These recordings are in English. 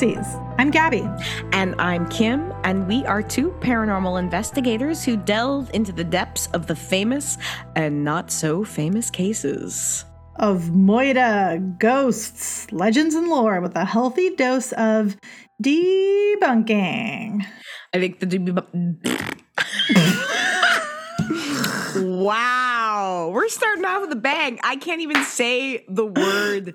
I'm Gabby. And I'm Kim, and we are two paranormal investigators who delve into the depths of the famous and not so famous cases. Of Moira, ghosts, legends, and lore with a healthy dose of debunking. I think the. Deb- wow. We're starting off with a bang. I can't even say the word.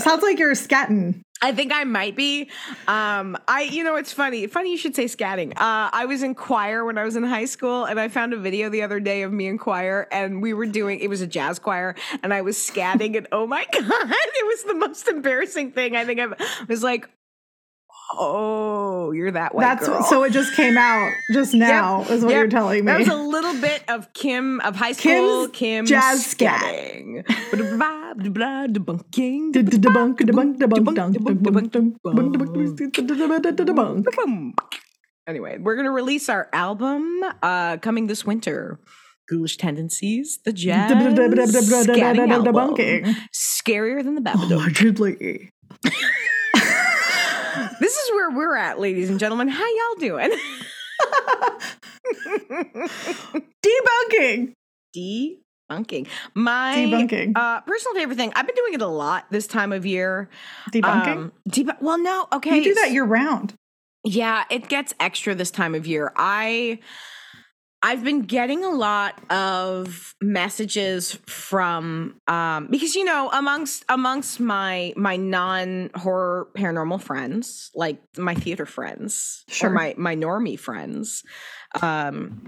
Sounds like you're scatting. I think I might be. Um, I, you know, it's funny. Funny you should say scatting. Uh, I was in choir when I was in high school, and I found a video the other day of me in choir, and we were doing. It was a jazz choir, and I was scatting, and oh my god, it was the most embarrassing thing I think I've. I was like, oh, you're that white That's girl. so it just came out just now is what Yep. you're telling me. That was a little bit of Kim of high school. Kim's Kim jazz scat. scatting. Debunking. Debunk, debunk, debunk, debunk, debunk. Anyway, we're gonna release our album uh coming this winter. Ghoulish Tendencies, the jazz scatting album. Debunking. Scarier than the Babadook. Allegedly. This is where we're at, ladies and gentlemen. How y'all doing? Debunking. Debunking. My Debunking. uh, personal favorite thing. I've been doing it a lot this time of year. Debunking. Um, deb- well, no, okay. you do that year round. Yeah, it gets extra this time of year. I I've been getting a lot of messages from um because you know amongst amongst my my non horror paranormal friends, like my theater friends Sure. or my my normie friends, um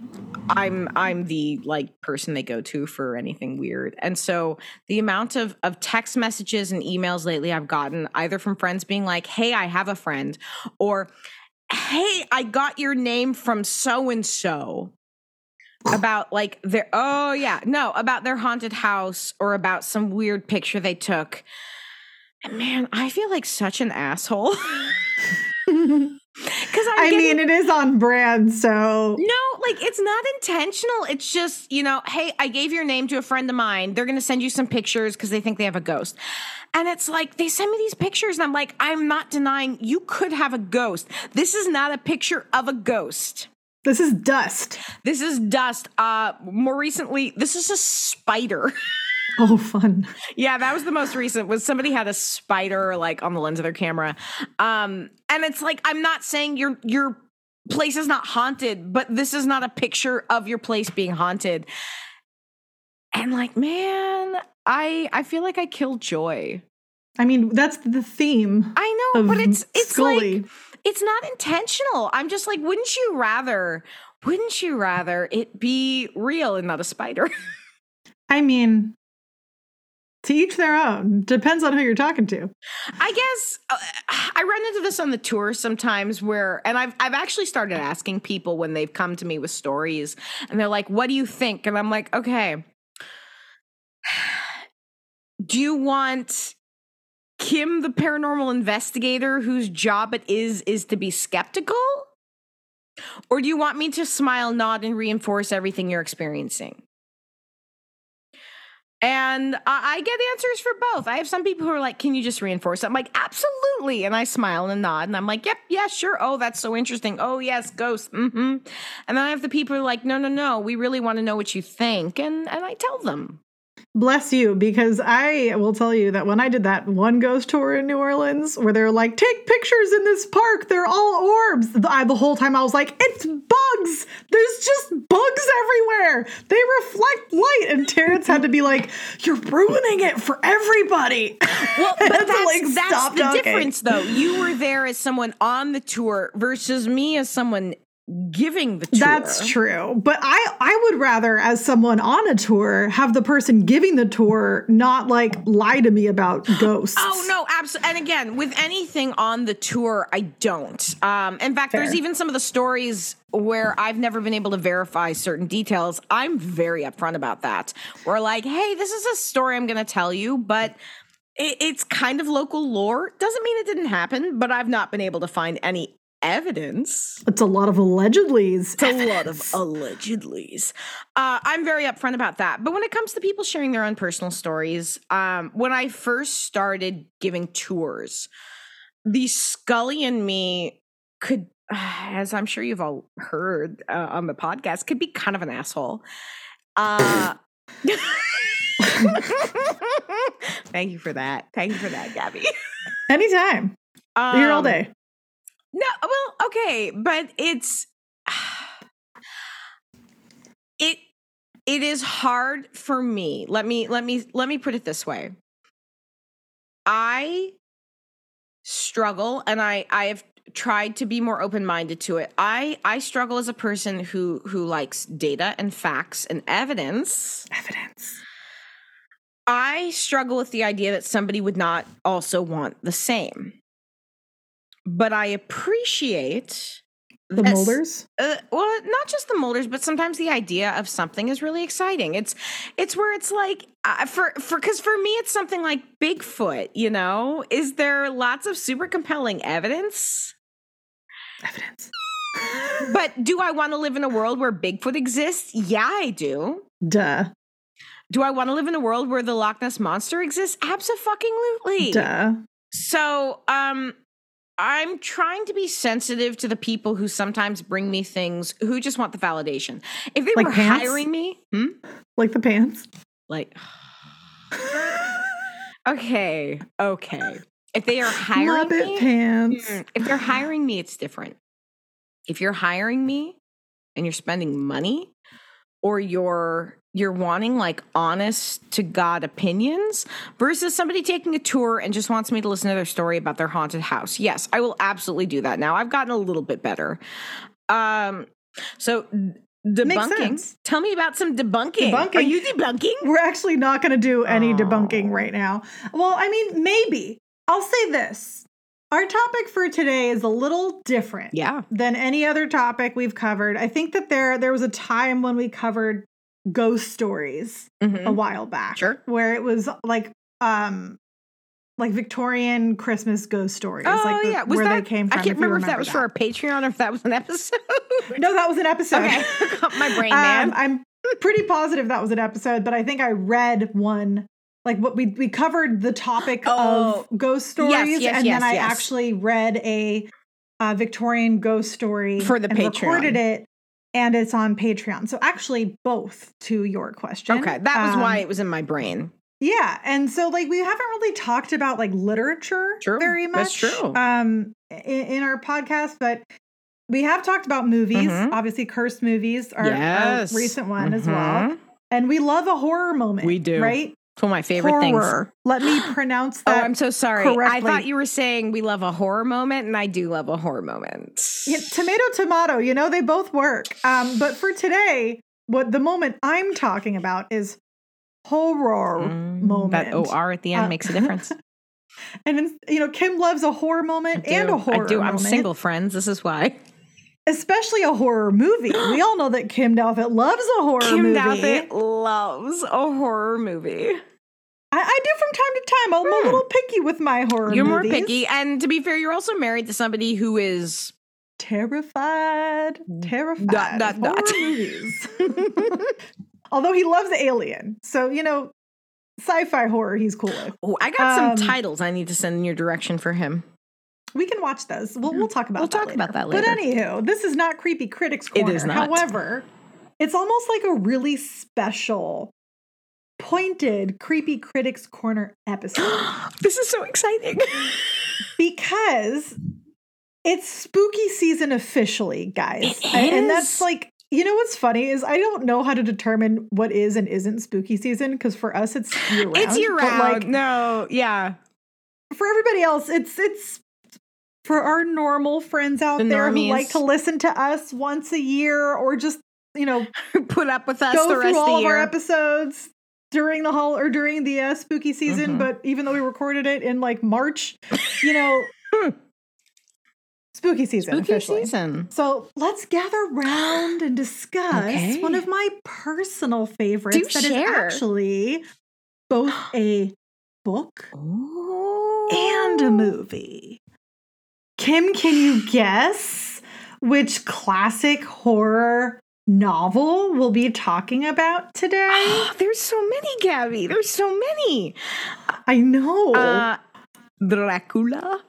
I'm I'm the like person they go to for anything weird. And so the amount of of text messages and emails lately I've gotten either from friends being like, "Hey, I have a friend," or "Hey, I got your name from so and so." About like their oh yeah no about their haunted house or about some weird picture they took and man I feel like such an asshole because I mean, it is on brand, so no, like it's not intentional. It's just, you know, hey, I gave your name to a friend of mine. They're going to send you some pictures because they think they have a ghost. And it's like, they send me these pictures, and I'm like, I'm not denying you could have a ghost. This is not a picture of a ghost. This is dust. This is dust. Uh, more recently, this is a spider. Oh, fun. yeah, that was the most recent. Was somebody had a spider like on the lens of their camera, um, and it's like I'm not saying your your place is not haunted, but this is not a picture of your place being haunted. And like, man, I I feel like I killed joy. I mean, that's the theme I know, but it's it's Scully. like it's not intentional. I'm just like, wouldn't you rather? Wouldn't you rather it be real and not a spider? I mean, to each their own. Depends on who you're talking to. I guess uh, I run into this on the tour sometimes where, and I've I've actually started asking people when they've come to me with stories, and they're like, "What do you think?" And I'm like, "Okay, do you want Kim, the paranormal investigator, whose job it is is to be skeptical, or do you want me to smile, nod, and reinforce everything you're experiencing?" And I get answers for both. I have some people who are like, "Can you just reinforce?" it?" I'm like, "Absolutely," and I smile and nod, and I'm like, "Yep, yeah, sure. Oh, that's so interesting. Oh, yes, ghosts." Mm-hmm. And then I have the people who are like, "No, no, no. We really want to know what you think," and and I tell them. Bless you, because I will tell you that when I did that one ghost tour in New Orleans, where they're like, take pictures in this park, they're all orbs. The, I, the whole time I was like, it's bugs. There's just bugs everywhere. They reflect light. And Terrence had to be like, you're ruining it for everybody. Well, but that's, to, like, that's the talking. difference, though. You were there as someone on the tour versus me as someone giving the tour. That's true. But I I would rather as someone on a tour have the person giving the tour not like lie to me about ghosts. Oh no, absolutely. And again, with anything on the tour, I don't. Um, in fact, there's even some of the stories where I've never been able to verify certain details. I'm very upfront about that. We're like, hey, this is a story I'm going to tell you, but it's kind of local lore. Doesn't mean it didn't happen, but I've not been able to find any evidence. It's a lot of allegedlys. It's a lot of allegedlys. Uh, I'm very upfront about that. But when it comes to people sharing their own personal stories, um, when I first started giving tours, the Scully and me could, as I'm sure you've all heard uh, on the podcast, could be kind of an asshole. Uh, Thank you for that. Thank you for that, Gabby. Anytime. Um, Here all day. No, well, okay, but it's it it is hard for me. Let me let me let me put it this way. I struggle and I I have tried to be more open-minded to it. I I struggle as a person who who likes data and facts and evidence. Evidence. I struggle with the idea that somebody would not also want the same. But I appreciate The this- Mulders. uh, well, not just the Mulders, but sometimes the idea of something is really exciting. It's it's where it's like uh, for for because for me it's something like Bigfoot. You know, is there lots of super compelling evidence? Evidence. But do I want to live in a world where Bigfoot exists? Yeah, I do. Duh. Do I want to live in a world where the Loch Ness monster exists? Absolutely. Duh. So, um, I'm trying to be sensitive to the people who sometimes bring me things who just want the validation. If they Like were pants? hiring me, hmm? Like the pants. like, okay, okay. If they are hiring me, pants. mm, if they're hiring me, it's different. If you're hiring me and you're spending money, or you're you're wanting like honest to God opinions versus somebody taking a tour and just wants me to listen to their story about their haunted house. Yes, I will absolutely do that. Now I've gotten a little bit better. Um, so debunking. Tell me about some debunking. Are you debunking? We're actually not going to do any Oh. debunking right now. Well, I mean, maybe. I'll say this. Our topic for today is a little different Yeah. than any other topic we've covered. I think that there there was a time when we covered ghost stories Mhm. a while back. Sure. Where it was like um like Victorian Christmas ghost stories. Oh like the- yeah, was where that? they came from. I can't you remember if that was for that. our Patreon or if that was an episode. No, that was an episode. okay, my brain man. Um, I'm pretty positive that was an episode, but I think I read one. Like what we we covered the topic Oh. of ghost stories, yes, and yes, then I actually read a, uh Victorian ghost story For the and recorded Patreon. it, and it's on Patreon. So actually, both to your question. okay, that was why Um, it was in my brain. yeah, and so like we haven't really talked about like literature True, very much. that's true. Um, in, in our podcast, but we have talked about movies. Mhm. Obviously, cursed movies are Yes. a recent one as well. Mhm. And we love a horror moment. We do. right? It's one of my favorite things. horror. Let me pronounce that. Oh, that. I'm so sorry. I thought you were saying we love a horror moment, and I do love a horror moment. Yeah, tomato, tomato. You know they both work. Um, but for today, what the moment I'm talking about is horror Mm, moment. That OR at the end Uh, makes a difference. And you know, Kim loves a horror moment and a horror I do. I'm moment. single, friends. This is why. Especially a horror movie. we all know that Kim Douthit loves a horror movie. Kim movie. Douthit loves a horror movie. I, I do from time to time. I'm Hmm. a little picky with my horror You're more picky, and to be fair, you're also married to somebody who is Terrified, terrified Dot, dot, of dot. horror movies. Although he loves Alien, so you know, sci-fi horror he's cool with. Oh, I got some Um, titles I need to send in your direction for him. We can watch those. We'll, we'll talk about We'll that talk later. about that later. But anywho, this is not creepy critics It corner. is not. However, it's almost like a really special, pointed creepy critics corner episode this is so exciting. because it's spooky season officially, guys. It And- And that's like. You know what's funny is I don't know how to determine what is and isn't spooky season because for us it's year round. it's year round. Like no, yeah. for everybody else, it's it's for our normal friends out The there who like to listen to us once a year or just you know Put up with us go the through of all the of our episodes during the hol or during the uh, spooky season. Mhm. But even though we recorded it in like March, you know, spooky season Spooky officially. season. So let's gather round and discuss Okay. one of my personal favorites Do that is share. actually both a book Oh. and a movie. Kim, can you guess which classic horror novel we'll be talking about today? Oh, there's so many, Gabby. There's so many. I know. Uh, Dracula.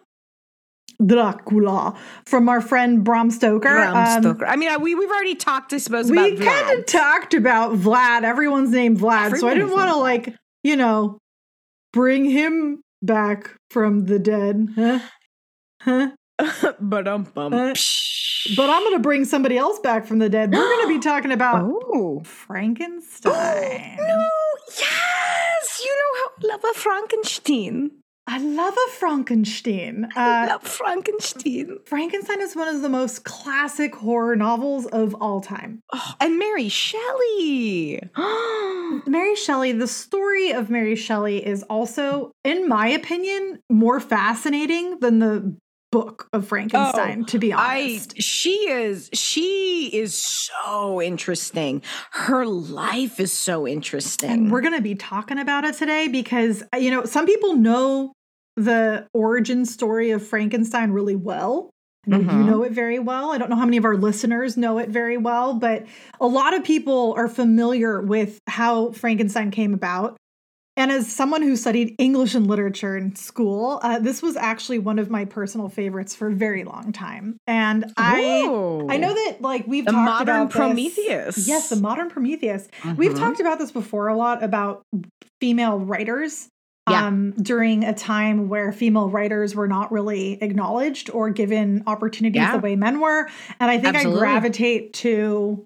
Dracula from our friend Bram Stoker. Bram Um, Stoker. I mean, we we've already talked, I suppose, we kind of talked about Vlad. Everyone's named Vlad, so I didn't want to like, you know, bring him back from the dead. Huh? Huh? but um bum. Uh, But I'm going to bring somebody else back from the dead. We're going to be talking about oh. Frankenstein. no! Yes, you know how I love a Frankenstein. I love a Frankenstein. I Uh, love Frankenstein. Frankenstein is one of the most classic horror novels of all time. Oh, and Mary Shelley. Mary Shelley, the story of Mary Shelley is also, in my opinion, more fascinating than the book of Frankenstein, oh, to be Oh, I honest. she is she is so interesting. Her life is so interesting. and we're going to be talking about it today because, you know, some people know the origin story of Frankenstein really well. Know you mm-hmm. know it very well. I don't know how many of our listeners know it very well, but a lot of people are familiar with how Frankenstein came about. And as someone who studied English and literature in school, uh, this was actually one of my personal favorites for a very long time. And I, Ooh. I know that like we've The talked modern about this- Prometheus. Yes, the modern Prometheus. We've Mhm. talked about this before a lot about female writers. Yeah. Um, during a time where female writers were not really acknowledged or given opportunities Yeah. the way men were. And I think Absolutely. I gravitate to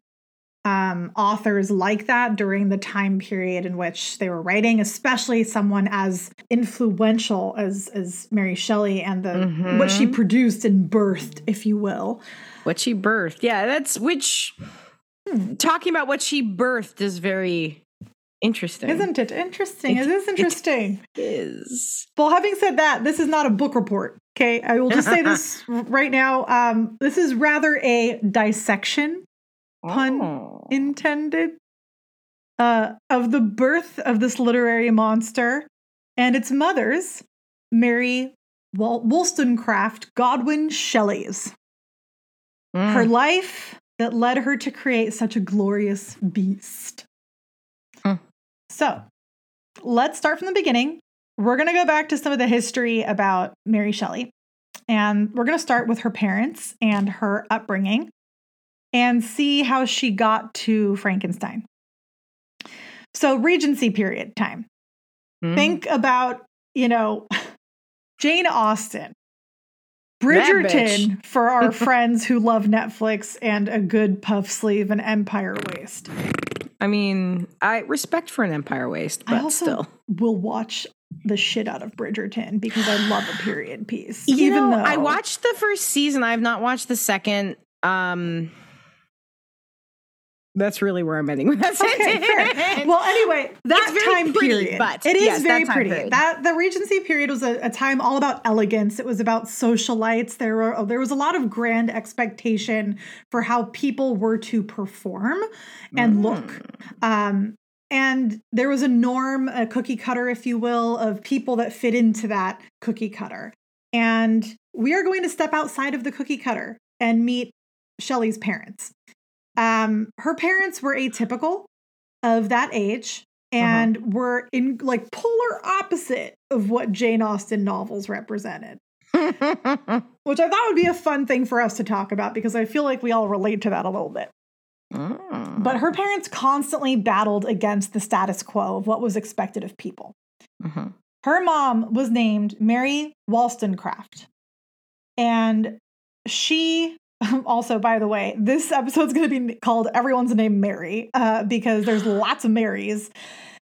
um, authors like that during the time period in which they were writing, especially someone as influential as as Mary Shelley and the what she Mhm. produced and birthed, if you will. what she birthed. Yeah, that's which talking about what she birthed is very interesting. Isn't it interesting? It- it is interesting. is. Well, having said that, this is not a book report. Okay, I will just say this right now. Um, this is rather a dissection Pun Oh. intended uh, of the birth of this literary monster and its mothers, Mary Wol- Wollstonecraft Godwin Shelley's. Mm. Her life that led her to create such a glorious beast. Hmm. So, let's start from the beginning. We're going to go back to some of the history about Mary Shelley. And we're going to start with her parents and her upbringing and see how she got to Frankenstein. So, Regency period time. Mm. Think about, you know, Jane Austen, Bridgerton for our friends who love Netflix and a good puff sleeve and empire waist. I mean, I respect for an Empire Waist, but I also still. will watch the shit out of Bridgerton because I love a period piece. You even know, though I watched the first season. I have not watched the second. Um that's really where I'm ending with that Okay. Well, anyway, that time pretty, period, but it is yes, very time pretty. period. That the Regency period was a, a time all about elegance. It was about socialites. There were there was a lot of grand expectation for how people were to perform and look. Mm. Um, and there was a norm, a cookie cutter, if you will, of people that fit into that cookie cutter. And we are going to step outside of the cookie cutter and meet Shelley's parents. Um, her parents were atypical of that age and were in like polar opposite of what Jane Austen novels represented, which I thought would be a fun thing for us to talk about because I feel like we all relate to that a little bit. Mm. But her parents constantly battled against the status quo of what was expected of people. Mhm. Her mom was named Mary Wollstonecraft. And she also, by the way, this episode's going to be called Everyone's Name Mary uh, because there's lots of Marys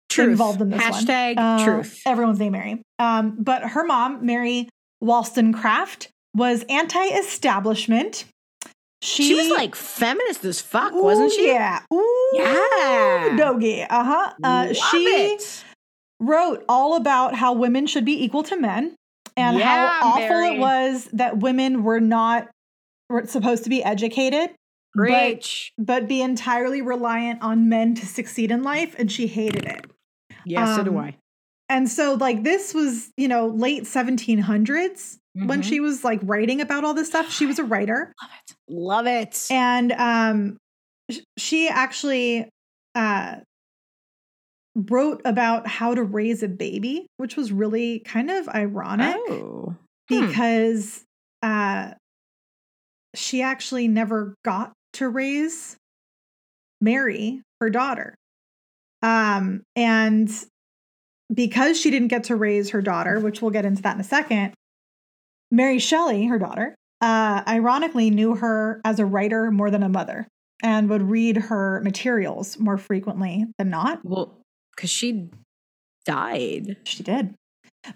Truth. involved in this Hashtag one. Uh, truth. Everyone's name Mary. Um, but her mom, Mary Wollstonecraft, was anti-establishment. She, She was like feminist as fuck, wasn't she? Yeah. Ooh, Yeah. Doggy. Uh-huh. Uh, she it. wrote all about how women should be equal to men and Yeah, how awful Mary. it was that women were not were supposed to be educated but, but be entirely reliant on men to succeed in life and she hated it. Yeah, so do um, I. And so like this was, you know, late 1700s when Mhm. she was like writing about all this stuff. She was a writer. Love it. Love it. And um, she actually uh, wrote about how to raise a baby, which was really kind of ironic oh. Hmm. because uh, she actually never got to raise Mary, her daughter. Um, and because she didn't get to raise her daughter, which we'll get into that in a second, Mary Shelley, her daughter, uh, ironically knew her as a writer more than a mother and would read her materials more frequently than not. Well, because she died. She did.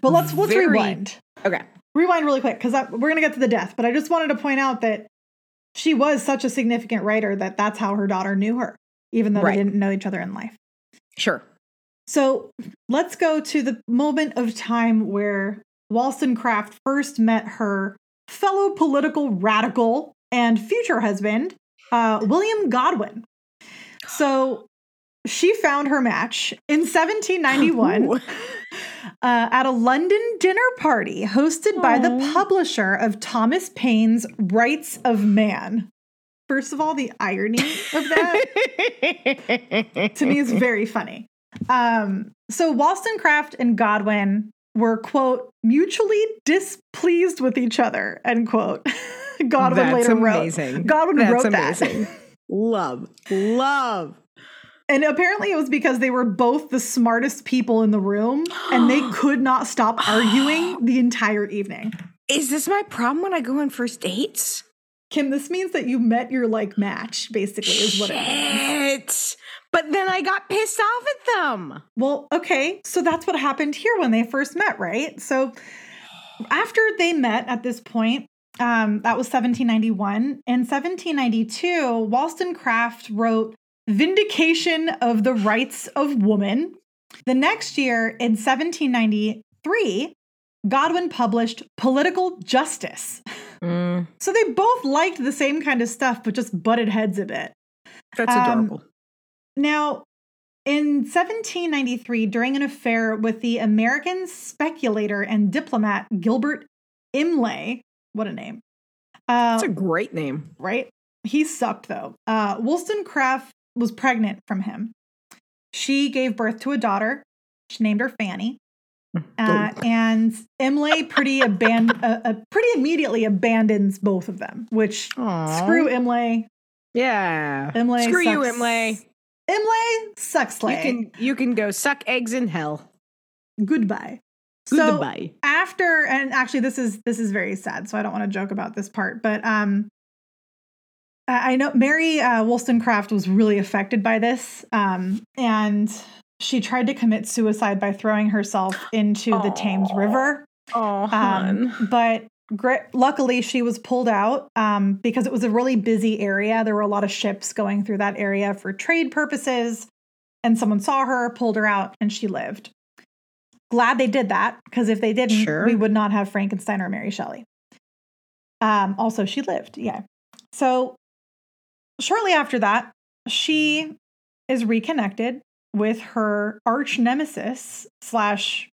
But let's let's rewind. Okay. Rewind really quick because we're going to get to the death but i just wanted to point out that she was such a significant writer that that's how her daughter knew her even though Right. they didn't know each other in life Sure. so let's go to the moment of time where wollstonecraft first met her fellow political radical and future husband uh, william godwin so she found her match in 1791 Ooh. uh, at a London dinner party hosted by the publisher of Thomas Paine's Rights of Man. First of all, the irony of that to me is very funny. Um, so Wollstonecraft and Godwin were, quote, mutually displeased with each other, end quote. Godwin That's later amazing. wrote. Godwin That's wrote amazing. that. love, love. And apparently it was because they were both the smartest people in the room and they could not stop arguing the entire evening. Is this my problem when I go on first dates? Kim, this means that you met your like match, basically, is what it means. But then I got pissed off at them. Well, okay, so that's what happened here when they first met, right? So after they met at this point, um, that was 1791. In 1792, Wollstonecraft wrote Vindication of the Rights of Woman. The next year, in 1793, Godwin published Political Justice. Mm, So they both liked the same kind of stuff, but just butted heads a bit. that's Um, adorable. Now, in 1793, during an affair with the American speculator and diplomat Gilbert Imlay, what a name, uh, That's a great name. right? He sucked though. Uh, Wollstonecraft was pregnant from him. She gave birth to a daughter. She named her Fanny. Uh, and Imlay pretty aban- uh, uh, pretty immediately abandons both of them, which Aw. screw Imlay. Yeah. Imlay Screw you, sucks- Imlay. Imlay sucks You can you can go suck eggs in hell. Goodbye. So Goodbye. after, and actually, this is this is very sad. So I don't want to joke about this part, but um, I know Mary uh, Wollstonecraft was really affected by this, um, and she tried to commit suicide by throwing herself into the Thames River. Oh, Um, but luckily, she was pulled out um, because it was a really busy area. There were a lot of ships going through that area for trade purposes. And someone saw her, pulled her out, and she lived. Glad they did that because if they didn't, Sure. we would not have Frankenstein or Mary Shelley. Um, also, she lived. Yeah. So shortly after that, she is reconnected with her arch nemesis slash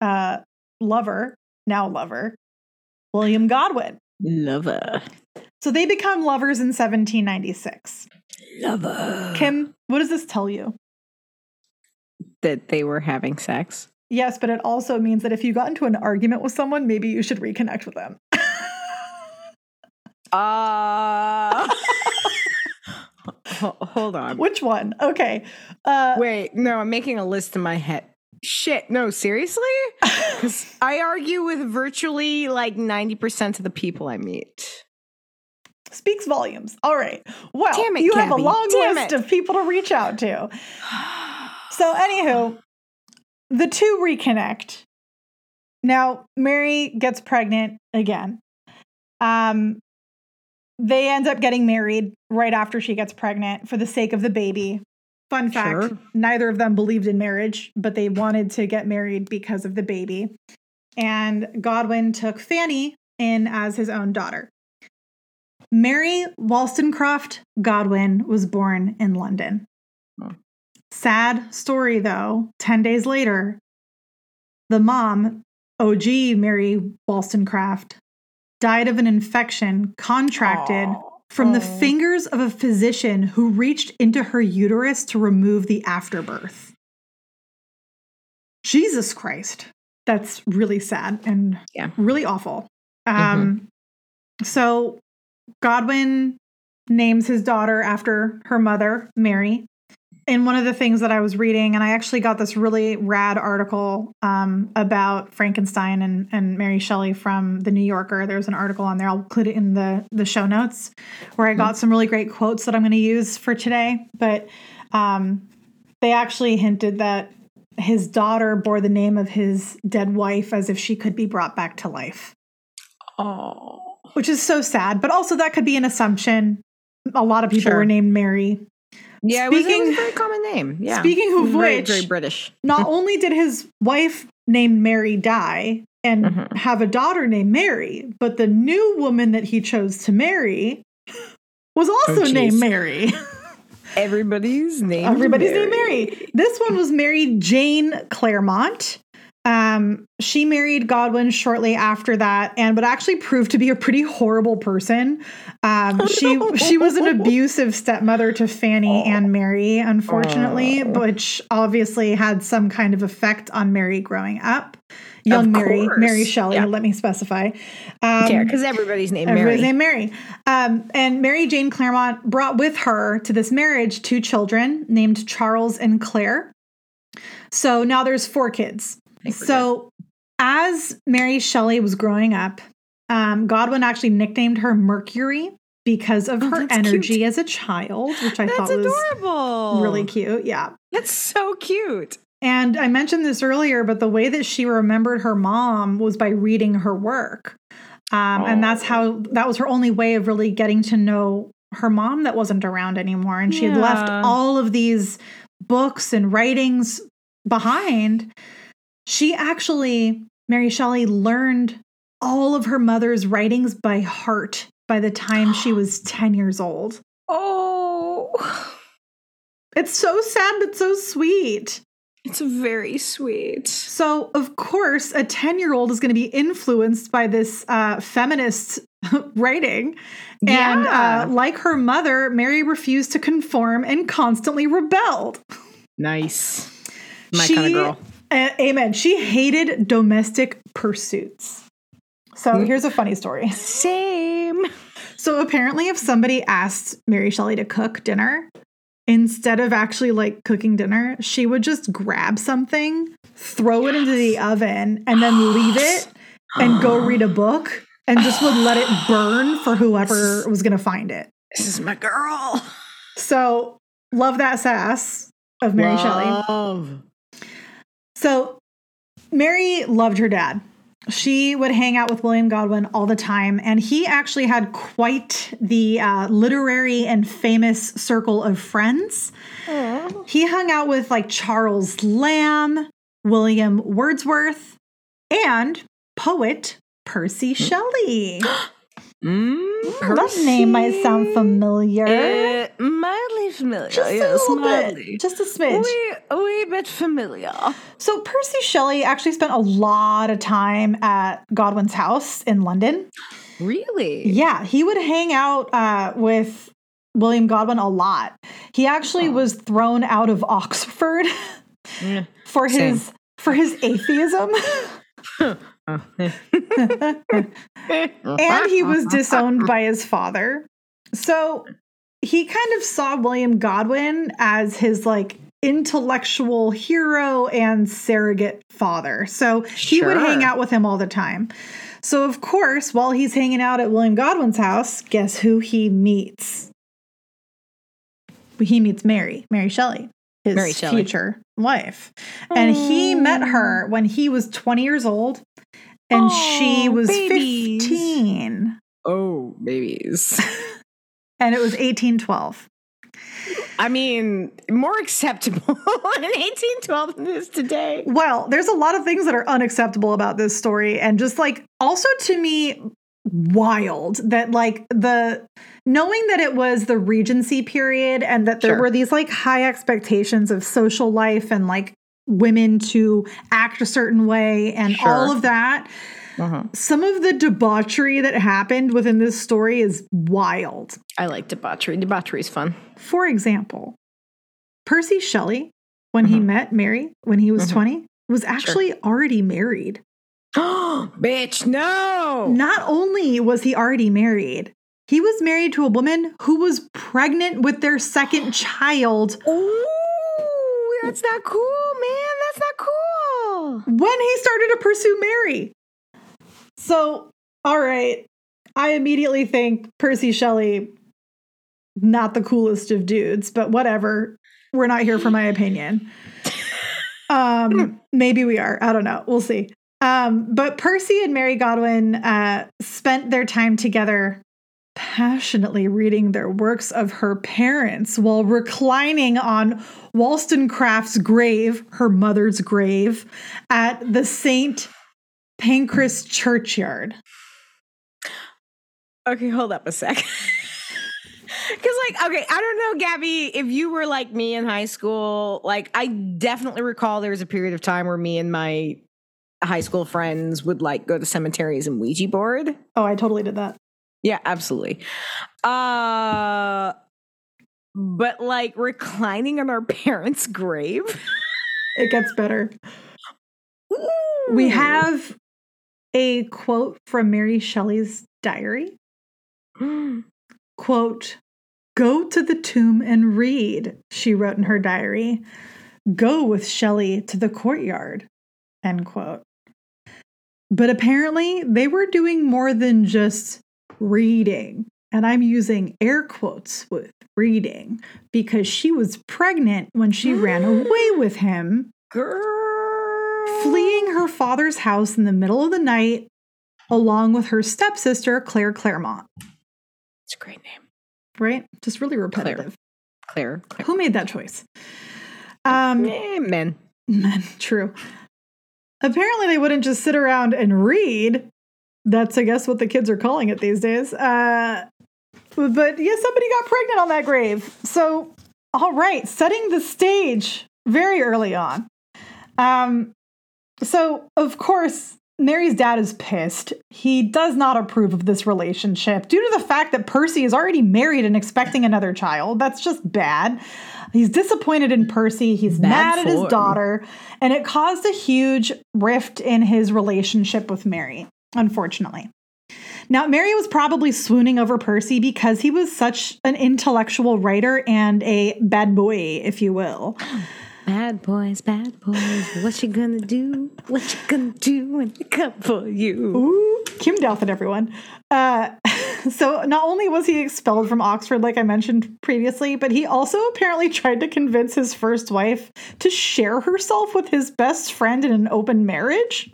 uh, lover, now lover, William Godwin. lover. So they become lovers in 1796. Lover. Kim, what does this tell you? that they were having sex. Yes, but it also means that if you got into an argument with someone, maybe you should reconnect with them. Uh Ho- hold on. Which one? Okay. Uh, Wait, no, I'm making a list in my head. Shit, no, seriously? Because I argue with virtually like 90% of the people I meet. speaks volumes. All right. Well, Damn it, you have a long Damn list it. of people to reach out to. So, anywho, the two reconnect. Now, Mary gets pregnant again. Um, they end up getting married right after she gets pregnant for the sake of the baby. Fun fact Sure. neither of them believed in marriage, but they wanted to get married because of the baby. And Godwin took Fanny in as his own daughter. Mary Wollstonecraft Godwin was born in London. Oh. Sad story though, 10 days later, the mom OG Mary Wollstonecraft died of an infection contracted from the fingers of a physician who reached into her uterus to remove the afterbirth. Jesus Christ. That's really sad and Yeah. really awful. Um, So Godwin names his daughter after her mother, Mary. And one of the things that I was reading, and I actually got this really rad article um, about Frankenstein and, and Mary Shelley from the New Yorker. There's an article on there. I'll include it in the, the show notes where I got some really great quotes that I'm going to use for today. But um, they actually hinted that his daughter bore the name of his dead wife as if she could be brought back to life Oh. which is so sad. But also, that could be an assumption. A lot of people Sure. were named Mary. Yeah, was, it was Speaking- a very common name. Yeah. Speaking of very, which- very British. Not only did his wife named Mary die and Mhm. have a daughter named Mary, but the new woman that he chose to marry was also Oh, named. Mary. Everybody's name. Everybody's named Mary. This one was Mary Jane Clairmont. Um, she married Godwin shortly after that, and would actually prove to be a pretty horrible person. Um, she she was an abusive stepmother to Fanny and Mary, unfortunately, Oh. which obviously had some kind of effect on Mary growing up. Young Of Mary, course. Mary Shelley. Yeah. Let me specify. Um, Yeah, because everybody's named Everybody's Mary. named Mary. Um, and Mary Jane Clairmont brought with her to this marriage two children named Charles and Claire. So now there's four kids. So as Mary Shelley was growing up, um, Godwin actually nicknamed her Mercury because of Oh, her energy cute. as a child, which I That's thought was adorable. really cute. Yeah. That's so cute. And I mentioned this earlier, but the way that she remembered her mom was by reading her work. Um, And that's Oh. how that was her only way of really getting to know her mom that wasn't around anymore. And she had left all of these books and writings behind. She actually, Mary Shelley, learned all of her mother's writings by heart by the time she was 10 years old. Oh, It's so sad, but so sweet. it's very sweet. So, of course, a 10 year old is going to be influenced by this uh, feminist writing. And Yeah. uh, like her mother, Mary refused to conform and constantly rebelled. Nice. My She- kind of girl. Uh, amen. She hated domestic pursuits. So, Mm. here's a funny story. Same. So, apparently, if somebody asked Mary Shelley to cook dinner, instead of actually like cooking dinner, she would just grab something, throw it into the oven, and then leave it and go read a book and just would let it burn for whoever was going to find it. This is my girl. So, love that sass of Mary Shelley. So, Mary loved her dad. She would hang out with William Godwin all the time, and he actually had quite the uh, literary and famous circle of friends. He hung out with like Charles Lamb, William Wordsworth, and poet Percy Shelley. Mm, That name might sound familiar. Uh, mildly familiar. just a yes, little mildly. bit. Just a smidge. Wee, a wee bit familiar. So Percy Shelley actually spent a lot of time at Godwin's house in London. Really? Yeah, he would hang out uh, with William Godwin a lot. He actually Oh. was thrown out of Oxford Yeah. for his for his atheism, Uh, and he was uh-huh. disowned by his father. So he kind of saw William Godwin as his like intellectual hero and surrogate father. So he would hang out with him all the time. So of course, while he's hanging out at William Godwin's house, guess who he meets? He meets Mary, Mary Shelley, his Mary Shelley. future wife. And he met her when he was 20 years old and she oh, was babies. 15 Oh, babies. and it was 1812. I mean, more acceptable in 1812 than it is today. Well, there's a lot of things that are unacceptable about this story and just like also to me wild that like the knowing that it was the regency period and that there Sure. were these like high expectations of social life and like women to act a certain way and Sure. all of that. Uh-huh. Some of the debauchery that happened within this story is wild. I like debauchery. Debauchery is fun. For example, Percy Shelley, when he Mhm. met Mary when he was Mhm. 20, was actually already married. Bitch, no. Not only was he already married, he was married to a woman who was pregnant with their second child Ooh, that's not cool, man. Cool. when he started to pursue Mary. So, all right, I immediately think Percy Shelley, not the coolest of dudes, but whatever. We're not here for my opinion. Um, maybe we are. I don't know. We'll see. Um, but Percy and Mary Godwin uh, spent their time together passionately reading their works of her parents while reclining on Wollstonecraft's grave, her mother's grave, at the St. Pancras churchyard. Okay, hold up a sec. Because, like, okay, I don't know, Gabby, if you were like me in high school, like, I definitely recall there was a period of time where me and my high school friends would like go to cemeteries and Ouija board. Oh, I totally did that. Yeah, absolutely. Uh, but like reclining on our parents' grave. It gets better. We have a quote from Mary Shelley's diary. Quote, Go to the tomb and read, she wrote in her diary. Go with Shelley to the courtyard. End quote. But apparently, they were doing more than just reading. And I'm using air quotes with reading because she was pregnant when she ran away with him, girl fleeing her father's house in the middle of the night, along with her stepsister, Claire Clairmont. It's a great name, Right? Just really repetitive. Claire. Claire. Who made that choice? Um, Eh, men. men, true. Apparently, they wouldn't just sit around and read. That's, I guess, what the kids are calling it these days. Uh, but yeah, somebody got pregnant on that grave. So, all right, setting the stage very early on. Um, so, of course, Mary's dad is pissed. He does not approve of this relationship due to the fact that Percy is already married and expecting another child. That's just bad. He's disappointed in Percy. He's Bad mad at his daughter. And it caused a huge rift in his relationship with Mary, unfortunately. Now, Mary was probably swooning over Percy because he was such an intellectual writer and a bad boy, if you will. Bad boys, bad boys. What you gonna do? What you gonna do when they come for you? Ooh, Kim Douthit, everyone. Uh, so not only was he expelled from Oxford, like I mentioned previously, but he also apparently tried to convince his first wife to share herself with his best friend in an open marriage.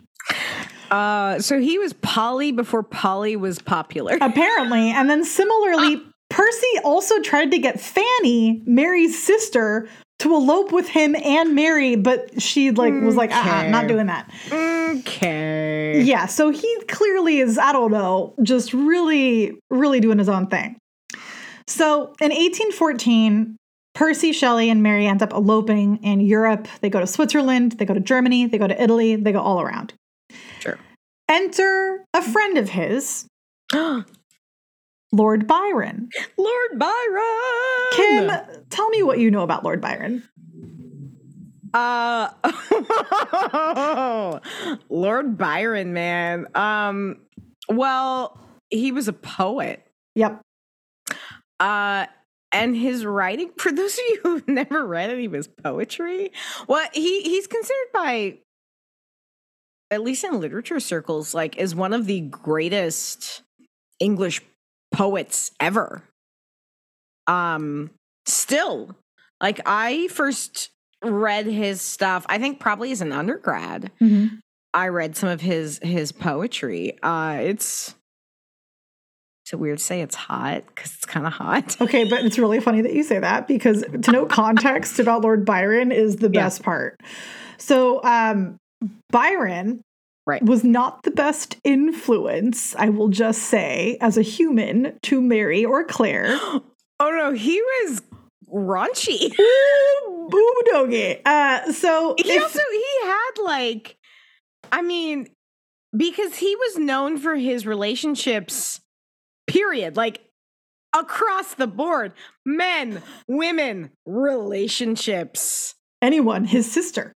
Uh, so he was Polly before Polly was popular. Apparently, and then similarly, Percy also tried to get Fanny, Mary's sister, to elope with him and Mary, but she like was like, uh-uh, not doing that. Okay. Yeah, so he clearly is, I don't know, just really, really doing his own thing. So in 1814, Percy Shelley and Mary end up eloping in Europe. They go to Switzerland, they go to Germany, they go to Italy, they go all around. Enter a friend of his, Lord Byron. Lord Byron. Kim, tell me what you know about Lord Byron. Uh Lord Byron, man. Um well, he was a poet. Yep. Uh and his writing, for those of you who've never read any of his poetry, well, he he's considered by at least in literature circles, like is one of the greatest English poets ever. Um still. Like I first read his stuff, I think probably as an undergrad. Mhm. I read some of his his poetry. Uh it's it's a weird to say it's hot because it's kind of hot. Okay, but it's really funny that you say that because to know context about Lord Byron is the Yeah. best part. So, um, Byron Right. was not the best influence, I will just say, as a human to Mary or Claire. Oh no, he was raunchy. Ooh, boo doggy. Uh, so He if- also he had like, I mean, because he was known for his relationships. Period. Like across the board, men, women, relationships. anyone, his sister.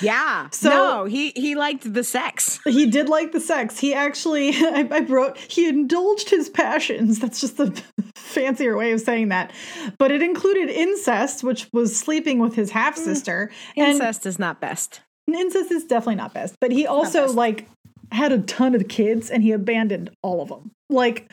Yeah. So- no, he he liked the sex. He did like the sex. He actually, I, I wrote, he indulged his passions. That's just the fancier way of saying that. But it included incest, which was sleeping with his half mm. sister. And Incest is not best. incest is definitely not best. But he also, like, had a ton of kids and he abandoned all of them. Like,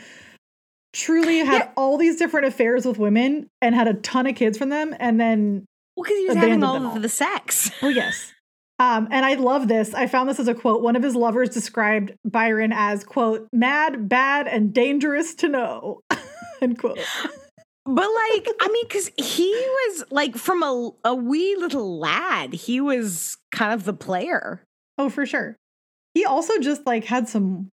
truly had Yeah. all these different affairs with women and had a ton of kids from them. And then Well, because he was having Abandoned all of the sex. Oh, yes. Um, and I love this. I found this as a quote. One of his lovers described Byron as, quote, mad, bad, and dangerous to know, end quote. But like, I mean, because he was like from a a wee little lad, he was kind of the player. Oh, for sure. He also just like had some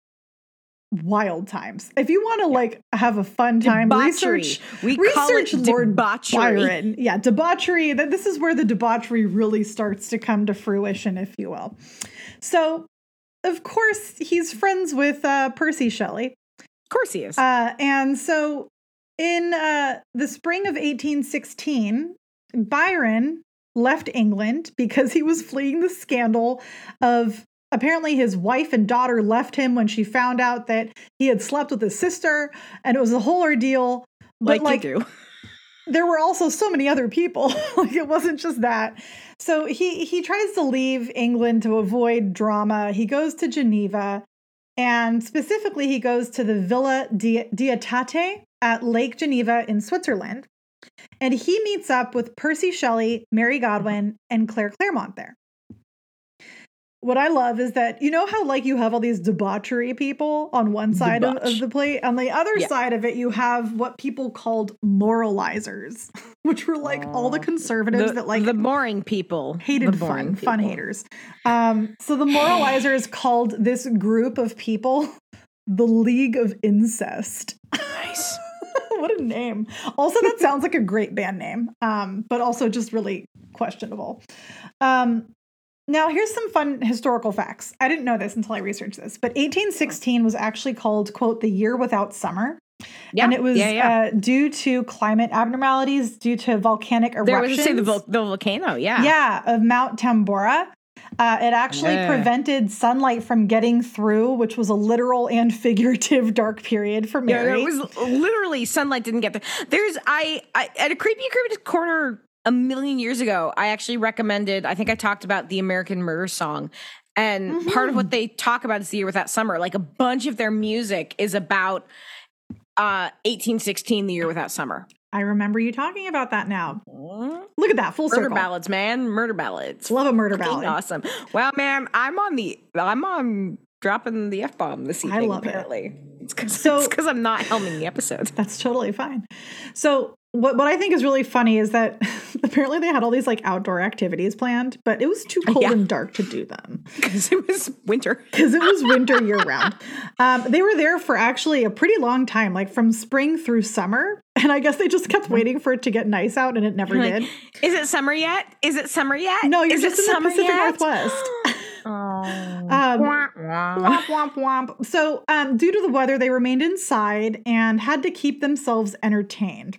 wild times. If you want to like have a fun time, Debauchery. research We research Lord debauchery. Byron. Yeah, debauchery. That this is where the debauchery really starts to come to fruition, if you will. So, of course, he's friends with uh, Percy Shelley. Of course he is. Uh, and so, in uh, the spring of 1816, Byron left England because he was fleeing the scandal of apparently his wife and daughter left him when she found out that he had slept with his sister, and it was a whole ordeal. But like, like, you do. there were also so many other people. like it wasn't just that. So he he tries to leave England to avoid drama. He goes to Geneva, and specifically he goes to the Villa Di- Diodati at Lake Geneva in Switzerland. And he meets up with Percy Shelley, Mary Godwin, and Claire Clairmont there. What I love is that you know how like you have all these debauchery people on one side of, of the plate, on the other Yeah. side of it you have what people called moralizers, which were like all the conservatives The, that like the boring people. hated boring fun, fun haters. Um, so the moralizers called this group of people the League of Incest. Nice. what a name! Also, that sounds like a great band name, um, but also just really questionable. Um, now, here's some fun historical facts. I didn't know this until I researched this, but 1816 was actually called "quote the year without summer," Yeah, and it was yeah, yeah. Uh, due to climate abnormalities due to volcanic eruptions. there was say the, vol- the volcano. Yeah. Yeah, of Mount Tambora. Uh, it actually Yeah. prevented sunlight from getting through, which was a literal and figurative dark period for Yeah, Mary. it was literally sunlight didn't get there. There's I, I at a creepy creepy corner a million years ago. I actually recommended. I think I talked about the American Murder Song, and part of what they talk about is the year without summer. Like a bunch of their music is about uh 1816, the year without summer. I remember you talking about that now. Look at that full circle. ballads, man. Murder ballads. Love a murder Fucking ballad. Awesome. Well, man, I'm on the I'm on dropping the f bomb this evening. I love it. apparently, it's because So- I'm not helming the episodes. That's totally fine. So what what I think is really funny is that apparently they had all these like outdoor activities planned, but it was too cold Yeah. and dark to do them. because it was winter. because it was winter year round. Um, they were there for actually a pretty long time, like from spring through summer. And I guess they just kept waiting for it to get nice out, and it never Like, did. Is it summer yet? Is it summer yet? No, you're Is just in the Pacific yet? Northwest. Oh. Um, wah. Womp, womp, womp. So, um, due to the weather, they remained inside and had to keep themselves entertained.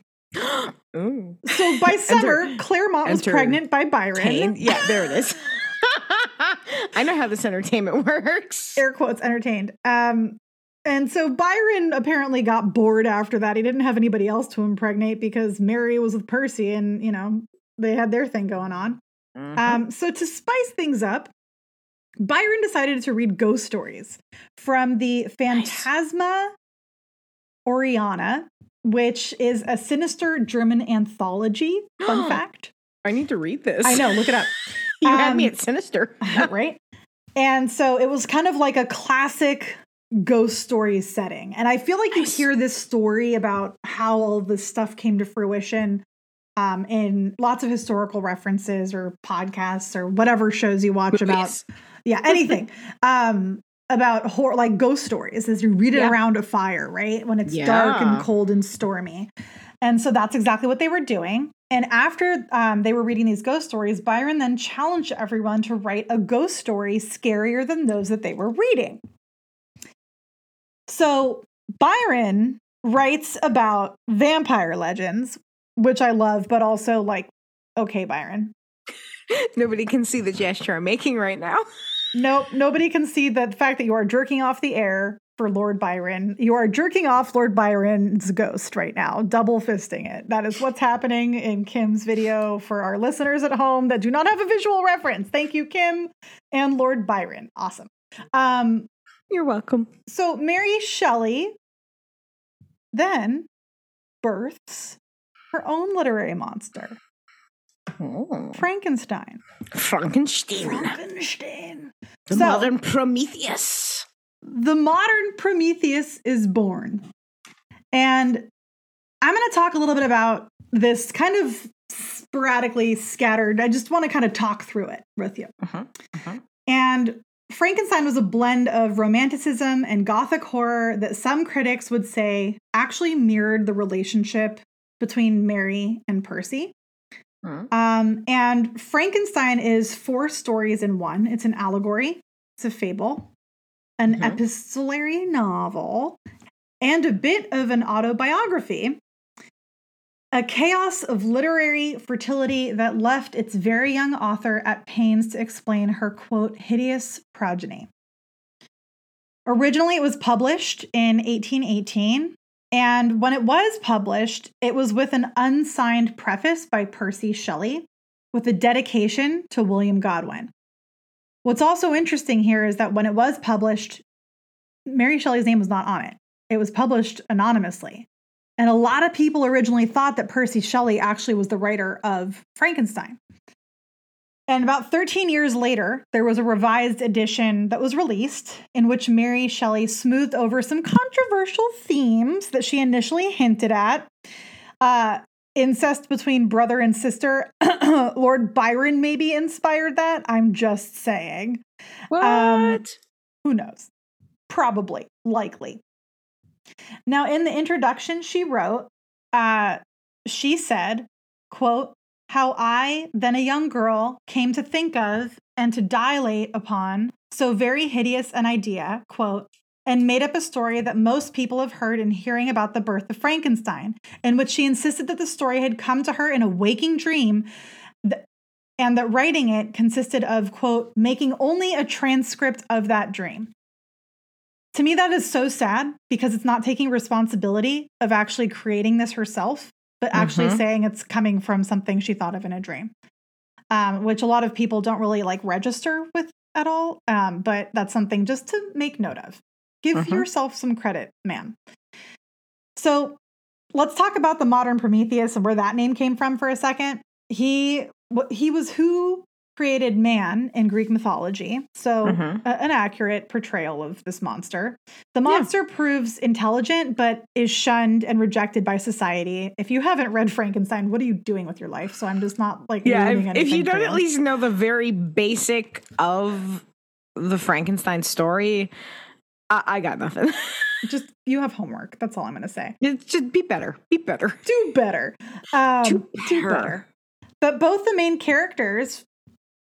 Ooh. So, by summer, Clairmont was pregnant by Byron. Yeah, there it is. I know how this entertainment works. air quotes entertained. Um, and so Byron apparently got bored after that. He didn't have anybody else to impregnate because Mary was with Percy, and you know they had their thing going on. Mhm. Um, so to spice things up, Byron decided to read ghost stories from the Phantasma Oriana, which is a sinister German anthology. Fun fact. I need to read this. I know. Look it up. you had me Um, at sinister. right? And so it was kind of like a classic ghost story setting. And I feel like Nice. you hear this story about how all this stuff came to fruition um, in lots of historical references or podcasts or whatever shows you watch about, yeah, anything. um, about horror, like ghost stories, as you read it Yeah. around a fire, right? When it's dark and cold and stormy. And so that's exactly what they were doing. And after um, they were reading these ghost stories, Byron then challenged everyone to write a ghost story scarier than those that they were reading. So Byron writes about vampire legends, which I love, but also like, okay, Byron. Nobody can see the gesture I'm making right now. Nope, nobody can see the fact that you are jerking off the air for Lord Byron. You are jerking off Lord Byron's ghost right now, double fisting it. That is what's happening in Kim's video for our listeners at home that do not have a visual reference. Thank you, Kim and Lord Byron. Awesome. Um, You're welcome. so Mary Shelley then births her own literary monster, Oh. Frankenstein. Frankenstein. Frankenstein. The So- modern Prometheus. the modern Prometheus is born. And I'm going to talk a little bit about this kind of sporadically scattered. I just want to kind of talk through it with you. Uh-huh, uh-huh. And Frankenstein was a blend of romanticism and gothic horror that some critics would say actually mirrored the relationship between Mary and Percy. Hmm. Um, and Frankenstein is four stories in one. It's an allegory, it's a fable, an Mhm. epistolary novel, and a bit of an autobiography. A chaos of literary fertility that left its very young author at pains to explain her quote, hideous progeny. Originally, it was published in 1818, and when it was published, it was with an unsigned preface by Percy Shelley with a dedication to William Godwin. What's also interesting here is that when it was published, Mary Shelley's name was not on it. It was published anonymously. And a lot of people originally thought that Percy Shelley actually was the writer of Frankenstein. And about 13 years later, there was a revised edition that was released in which Mary Shelley smoothed over some controversial themes that she initially hinted at. Uh, incest between brother and sister. Lord Byron maybe inspired that. I'm just saying. What? Um, Who knows? Probably, likely. Now, in the introduction, she wrote, uh, she said, quote, how I, then a young girl, came to think of and to dilate upon so very hideous an idea, quote, and made up a story that most people have heard in hearing about the birth of Frankenstein, in which she insisted that the story had come to her in a waking dream and that writing it consisted of, quote, making only a transcript of that dream. To me, that is so sad because it's not taking responsibility of actually creating this herself, but actually Mhm. saying it's coming from something she thought of in a dream, um, which a lot of people don't really like register with at all. Um, but that's something just to make note of. Give Mhm. yourself some credit, man. So let's talk about the modern Prometheus and where that name came from for a second. He he was who created man in Greek mythology. So Mhm. a- an accurate portrayal of this monster. The monster proves intelligent but is shunned and rejected by society. If you haven't read Frankenstein, what are you doing with your life? So I'm just not like Yeah, if, if you don't at least know the very basic of the Frankenstein story, I, I got nothing. just you have homework. That's all I'm going to say. It's just be better. Be better. do better. Um, Do do better. better. But both the main characters,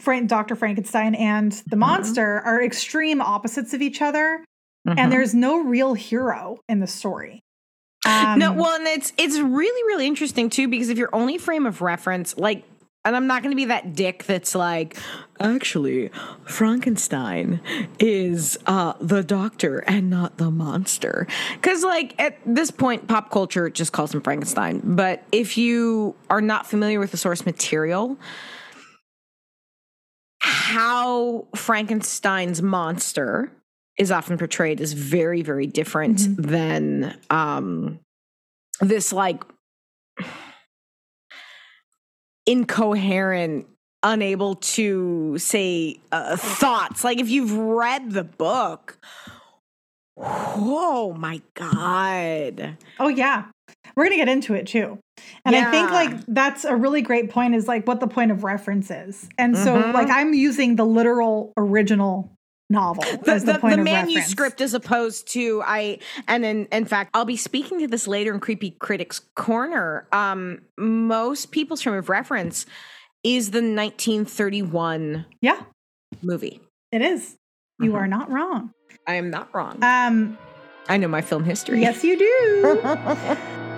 Frank, Dr. Frankenstein and Mm-hmm. the monster, are extreme opposites of each other, Mhm. and there's no real hero in the story. Um, no, well, and it's it's really really interesting too because if your only frame of reference, like, and I'm not going to be that dick that's like, actually, Frankenstein is uh, the doctor and not the monster, because like at this point, pop culture just calls him Frankenstein. But if you are not familiar with the source material. How Frankenstein's monster is often portrayed is very, very different Mhm. than um, this like incoherent unable to say uh, thoughts like if you've read the book oh my god Oh yeah. We're going to get into it too. And I think like that's a really great point is like what the point of reference is. And so Mhm. like I'm using the literal original novel. the, as the, the, the manuscript reference. as opposed to I and in in fact I'll be speaking to this later in Creepy Critics Corner. Um most people's frame of reference is the 1931 Yeah, movie. it is. You Mhm. are not wrong. I am not wrong. Um, I know my film history. yes, you do.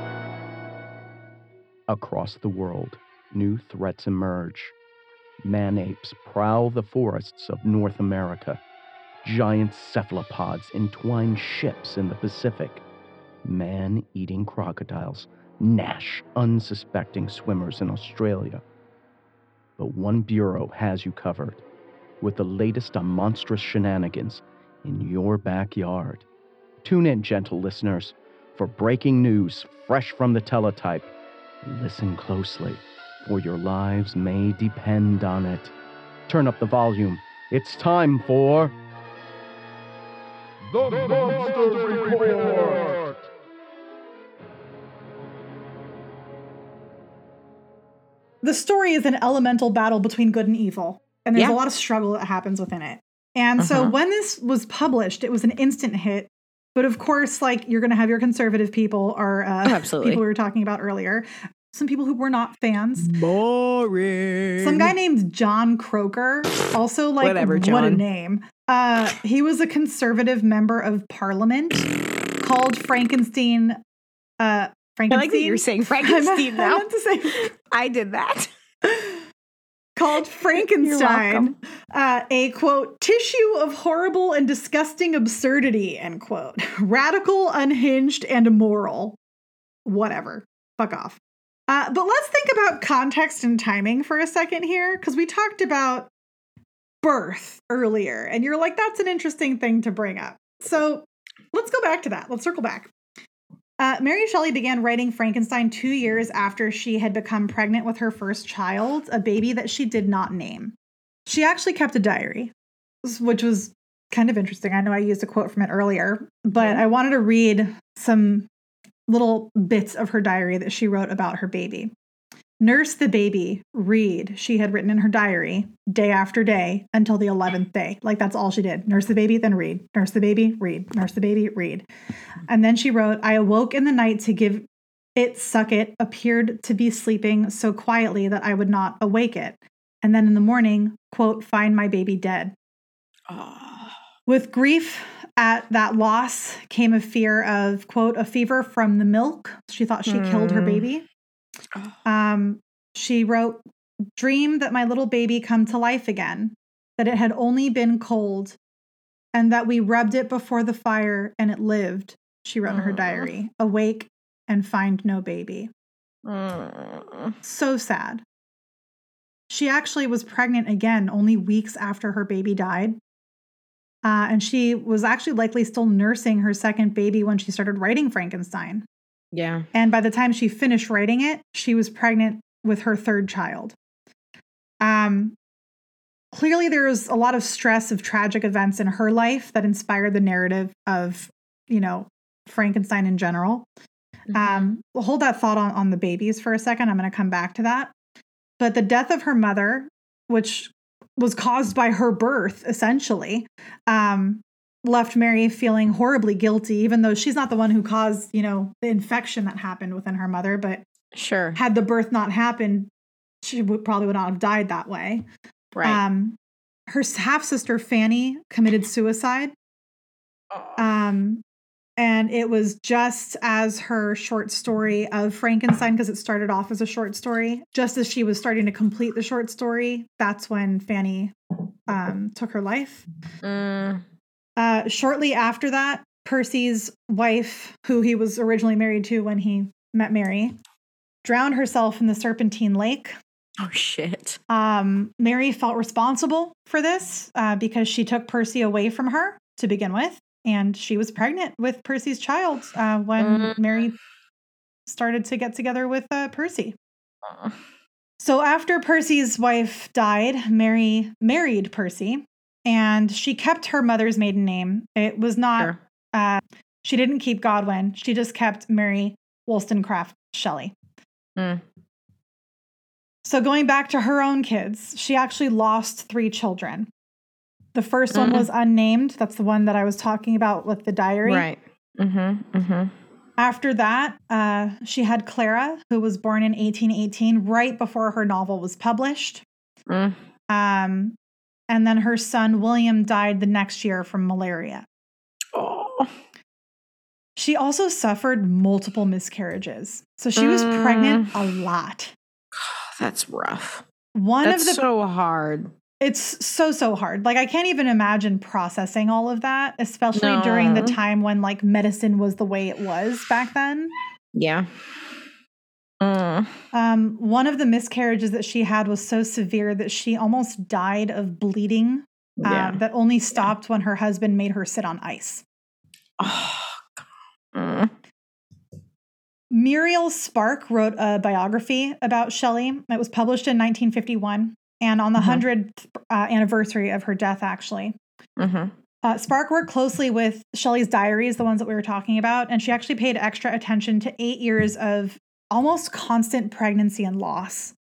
Across the world, new threats emerge. Man apes prowl the forests of North America. Giant cephalopods entwine ships in the Pacific. Man eating crocodiles gnash unsuspecting swimmers in Australia. But one bureau has you covered with the latest on monstrous shenanigans in your backyard. Tune in, gentle listeners, for breaking news fresh from the teletype. Listen closely, for your lives may depend on it. Turn up the volume. It's time for. The Monster Report! the story is an elemental battle between good and evil, and there's Yeah. a lot of struggle that happens within it. And so Uh-huh. when this was published, it was an instant hit. But of course, like you're going to have your conservative people or uh, Oh, absolutely. people we were talking about earlier, some people who were not fans. Boring. Some guy named John Croker, also like Whatever, John. what a name. Uh, he was a conservative member of parliament called Frankenstein. Uh, I Frankenstein. like that you're saying I Frankenstein I now. say I did that. Called Frankenstein, uh, a quote, tissue of horrible and disgusting absurdity, end quote. Radical, unhinged, and immoral. Whatever. Fuck off. Uh, but let's think about context and timing for a second here, because we talked about birth earlier, and you're like, that's an interesting thing to bring up. So let's go back to that. Let's circle back. Uh, Mary Shelley began writing Frankenstein two years after she had become pregnant with her first child, a baby that she did not name. She actually kept a diary, which was kind of interesting. I know I used a quote from it earlier, but I wanted to read some little bits of her diary that she wrote about her baby. Nurse the baby, read, she had written in her diary day after day until the 11th day. Like that's all she did. Nurse the baby, then read. Nurse the baby, read. Nurse the baby, read. And then she wrote, I awoke in the night to give it suck it, appeared to be sleeping so quietly that I would not awake it. And then in the morning, quote, find my baby dead. With grief at that loss came a fear of, quote, a fever from the milk. She thought she killed her Hmm. Baby. Um, she wrote, Dream that my little baby come to life again, that it had only been cold, and that we rubbed it before the fire and it lived. She wrote in her diary, awake and find no baby. Mm. So sad. She actually was pregnant again only weeks after her baby died. Uh, and she was actually likely still nursing her second baby when she started writing Frankenstein. Yeah. And by the time she finished writing it, she was pregnant with her third child. Um, clearly, there was a lot of stress of tragic events in her life that inspired the narrative of, you know, Frankenstein in general. Um, we'll hold that thought on, on the babies for a second. I'm going to come back to that. But the death of her mother, which was caused by her birth, essentially, um, left Mary feeling horribly guilty, even though she's not the one who caused, you know, the infection that happened within her mother. But Sure. had the birth not happened, she would probably would not have died that way. Right. Um, her half sister Fanny committed suicide. Um, and it was just as her short story of Frankenstein, because it started off as a short story, just as she was starting to complete the short story, that's when Fanny um, took her life. Mm. Uh, shortly after that, Percy's wife, who he was originally married to when he met Mary, drowned herself in the Serpentine Lake. Oh shit. Um, Mary felt responsible for this uh, because she took Percy away from her to begin with, and she was pregnant with Percy's child uh, when Mm. Mary started to get together with uh, Percy. So after Percy's wife died, Mary married Percy, and she kept her mother's maiden name. It was not. Sure. Uh, she didn't keep Godwin. She just kept Mary Wollstonecraft Shelley. Mm. So going back to her own kids, she actually lost three children. The first one Mm. was unnamed. That's the one that I was talking about with the diary. Right. Mm-hmm. Mm-hmm. After that, uh, she had Clara, who was born in 1818, right before her novel was published. Mm. Um, and then her son William died the next year from malaria. Oh. She also suffered multiple miscarriages. So she was pregnant mm. a lot. That's rough. One That's of the so hard. it's so so hard. Like I can't even imagine processing all of that, especially during the time when like medicine was the way it was back then. Yeah. Mm. Um, one of the miscarriages that she had was so severe that she almost died of bleeding uh, Yeah. that only stopped when her husband made her sit on ice. Oh. Mm. Muriel Spark wrote a biography about Shelley. It was published in 1951 and on the Mhm. 100th uh, anniversary of her death, actually. Mhm. Uh, Spark worked closely with Shelley's diaries, the ones that we were talking about, and she actually paid extra attention to eight years of almost constant pregnancy and loss.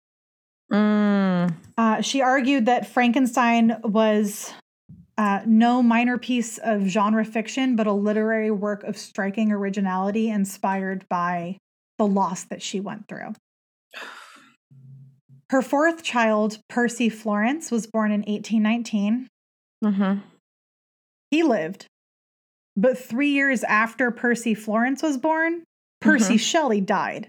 Mm. Uh, she argued that Frankenstein was uh, no minor piece of genre fiction, but a literary work of striking originality inspired by the loss that she went through. Her fourth child, Percy Florence, was born in 1819. Mhm. He lived. But three years after Percy Florence was born, Percy Shelley died.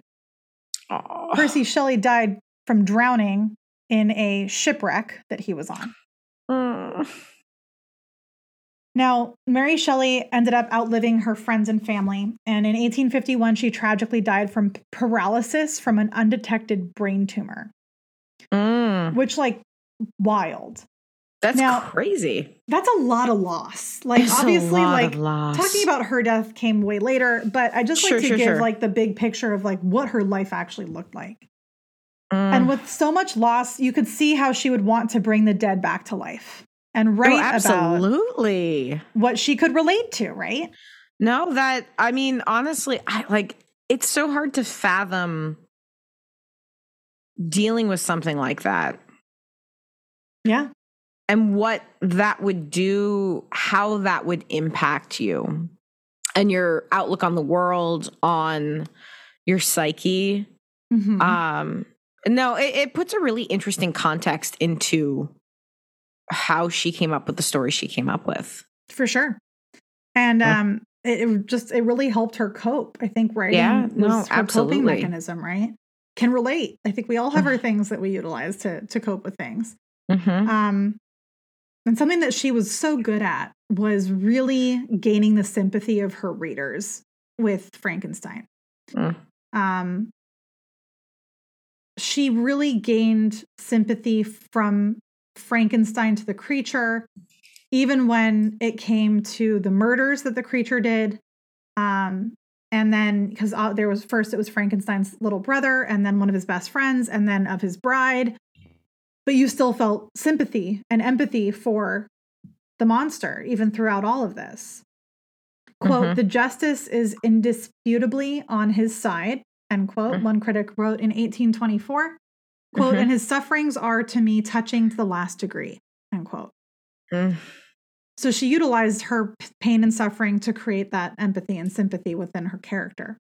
Oh. Percy Shelley died from drowning in a shipwreck that he was on. Mm. Now, Mary Shelley ended up outliving her friends and family, and in 1851, she tragically died from paralysis from an undetected brain tumor, Mm. which, like, wild. That's Now- crazy. That's a lot of loss. Like, It's obviously, like, talking about her death came way later, but I just Sure, like to sure, give, sure. like, the big picture of, like, what her life actually looked like. Mm. And with so much loss, you could see how she would want to bring the dead back to life and Oh, write about absolutely. what she could relate to, right? No, that I mean, honestly, I like it's so hard to fathom dealing with something like that Yeah. And what that would do, how that would impact you and your outlook on the world, on your psyche. Mhm. Um, no, it, it puts a really interesting context into how she came up with the story she came up with. for sure. And um, it, it just it really helped her cope. I think writing Yeah, was no, her absolutely. coping mechanism, right? Can relate. I think we all have our things that we utilize to to cope with things. Mhm. Um, and something that she was so good at was really gaining the sympathy of her readers with Frankenstein. Mm. Um, she really gained sympathy from Frankenstein to the creature, even when it came to the murders that the creature did. Um, and then, because uh, there was first, it was Frankenstein's little brother, and then one of his best friends, and then of his bride. But you still felt sympathy and empathy for the monster, even throughout all of this. Quote, Mhm. the justice is indisputably on his side, end quote, Mhm. one critic wrote in 1824. Quote, Mhm. and his sufferings are to me touching to the last degree, end quote. Mm. So she utilized her pain and suffering to create that empathy and sympathy within her character.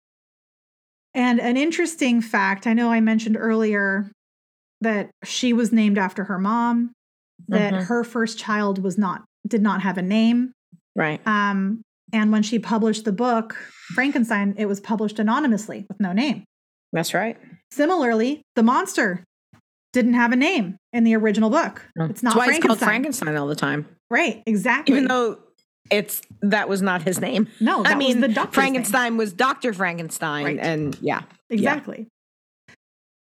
And an interesting fact I know I mentioned earlier that she was named after her mom, that Mhm. her first child was not did not have a name. Right. Um, and when she published the book Frankenstein, it was published anonymously with no name. That's right. Similarly, the monster didn't have a name in the original book. It's not why it's Frankenstein. called Frankenstein all the time. Right, exactly. Even though it's that was not his name. no, that I mean, was the doctor's name. Frankenstein was Dr. Frankenstein. Right. And yeah. Exactly.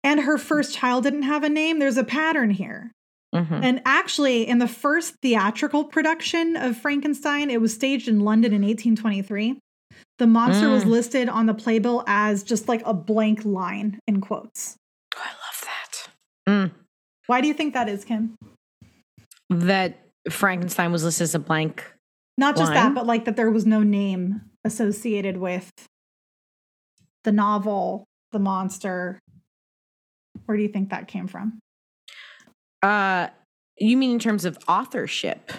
And her first child didn't have a name. There's a pattern here. Mhm. And actually, in the first theatrical production of Frankenstein, it was staged in London in 1823. The monster was Mm. listed on the playbill as just like a blank line in quotes. Oh, I love that. Mm. Why do you think that is, Kim? That Frankenstein was listed as a blank. Not just that, but like that there was no name associated with the novel, the monster. Where do you think that came from? Uh, you mean in terms of authorship?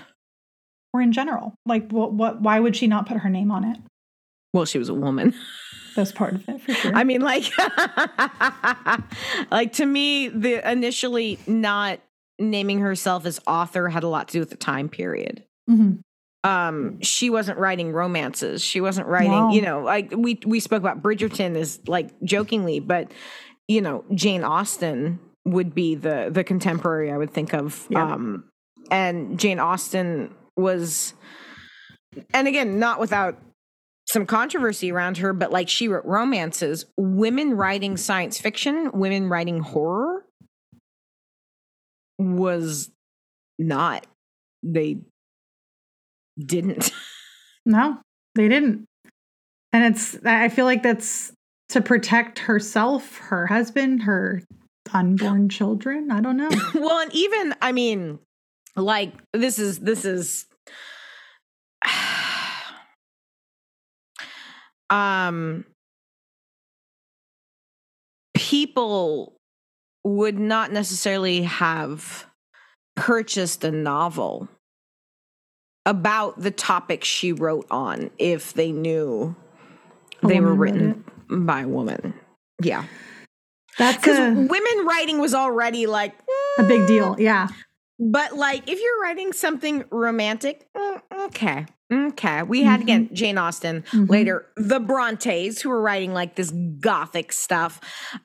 or in general? Like, what, what, why would she not put her name on it? Well, she was a woman. That's part of it for sure. I mean, like, like to me, the initially not naming herself as author had a lot to do with the time period. Mhm. Um, she wasn't writing romances. She wasn't writing, No. you know, like we we spoke about Bridgerton as like jokingly, but you know, Jane Austen would be the the contemporary I would think of. Yeah. Um, and Jane Austen was, and again, not without some controversy around her, but like she wrote romances. Women writing science fiction, women writing horror was not. They didn't. No, they didn't. And it's, I I feel like that's to protect herself, her husband, her unborn children. I don't know. well, and even I mean, like this is this is um people would not necessarily have purchased a novel about the topic she wrote on if they knew they were written by a woman. Yeah. That's Because women writing was already like a big deal. Yeah. but like, if you're writing something romantic, mm, okay, okay. We had again Jane Austen Mhm. later, the Brontes who were writing like this gothic stuff.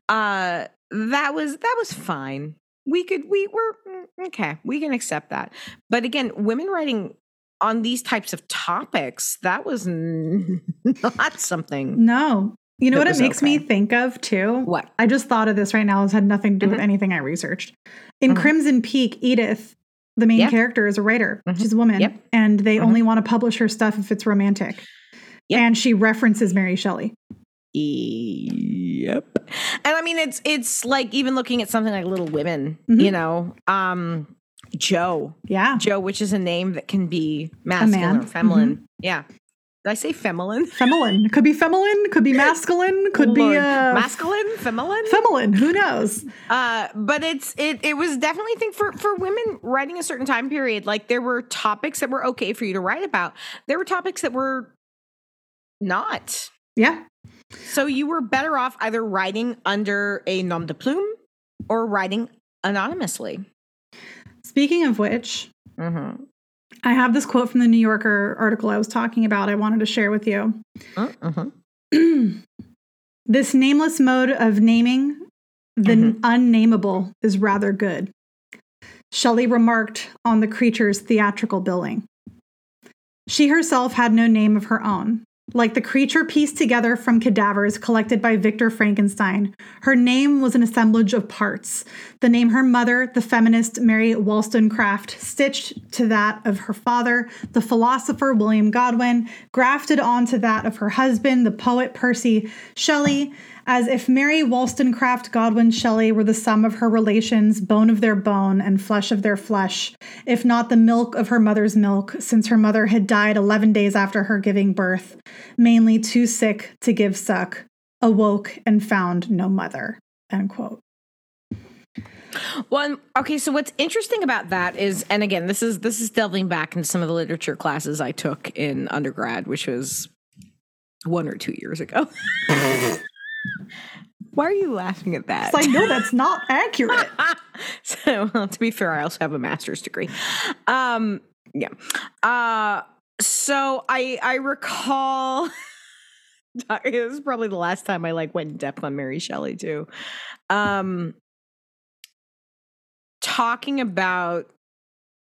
Uh, that was that was fine. We could we were mm, okay. We can accept that. But again, women writing on these types of topics that was not something. No. You know what it makes me think of too? What? I just thought of this right now. It's had nothing to do with Mhm. anything I researched. In Mhm. Crimson Peak, Edith, the main Yeah. character, is a writer. Mhm. She's a woman. Yep. And they Mhm. only want to publish her stuff if it's romantic. Yep. And she references Mary Shelley. Yep. And I mean it's it's like even looking at something like Little Women, you know, um Jo. Yeah. Jo, which is a name that can be masculine or feminine. Yeah. Did I say feminine? Feminine. Could be feminine, could be masculine, could be uh, masculine, feminine. feminine. Who knows? Uh, but it's it it was definitely I think for for women writing a certain time period, like there were topics that were okay for you to write about. There were topics that were not. Yeah. So you were better off either writing under a nom de plume or writing anonymously. Speaking of which, Mm-hmm. I have this quote from the New Yorker article I was talking about. I wanted to share with you. Mm-hmm. this nameless mode of naming the Mhm. unnameable is rather good. Shelley remarked on the creature's theatrical billing. She herself had no name of her own. Like the creature pieced together from cadavers collected by Victor Frankenstein, her name was an assemblage of parts. The name her mother, the feminist Mary Wollstonecraft, stitched to that of her father, the philosopher William Godwin, grafted onto that of her husband, the poet Percy Shelley, as if Mary Wollstonecraft Godwin Shelley were the sum of her relations, bone of their bone, and flesh of their flesh, if not the milk of her mother's milk, since her mother had died 11 days after her giving birth, mainly too sick to give suck, awoke and found no mother. End quote. Well, okay. So what's interesting about that is, and again, this is this is delving back into some of the literature classes I took in undergrad, which was one or two years ago. Why are you laughing at that? It's like, no, that's not accurate. so well, to be fair, I also have a master's degree. Um, yeah. Uh, so I I recall it was probably the last time I like went in depth on Mary Shelley too. Um, talking about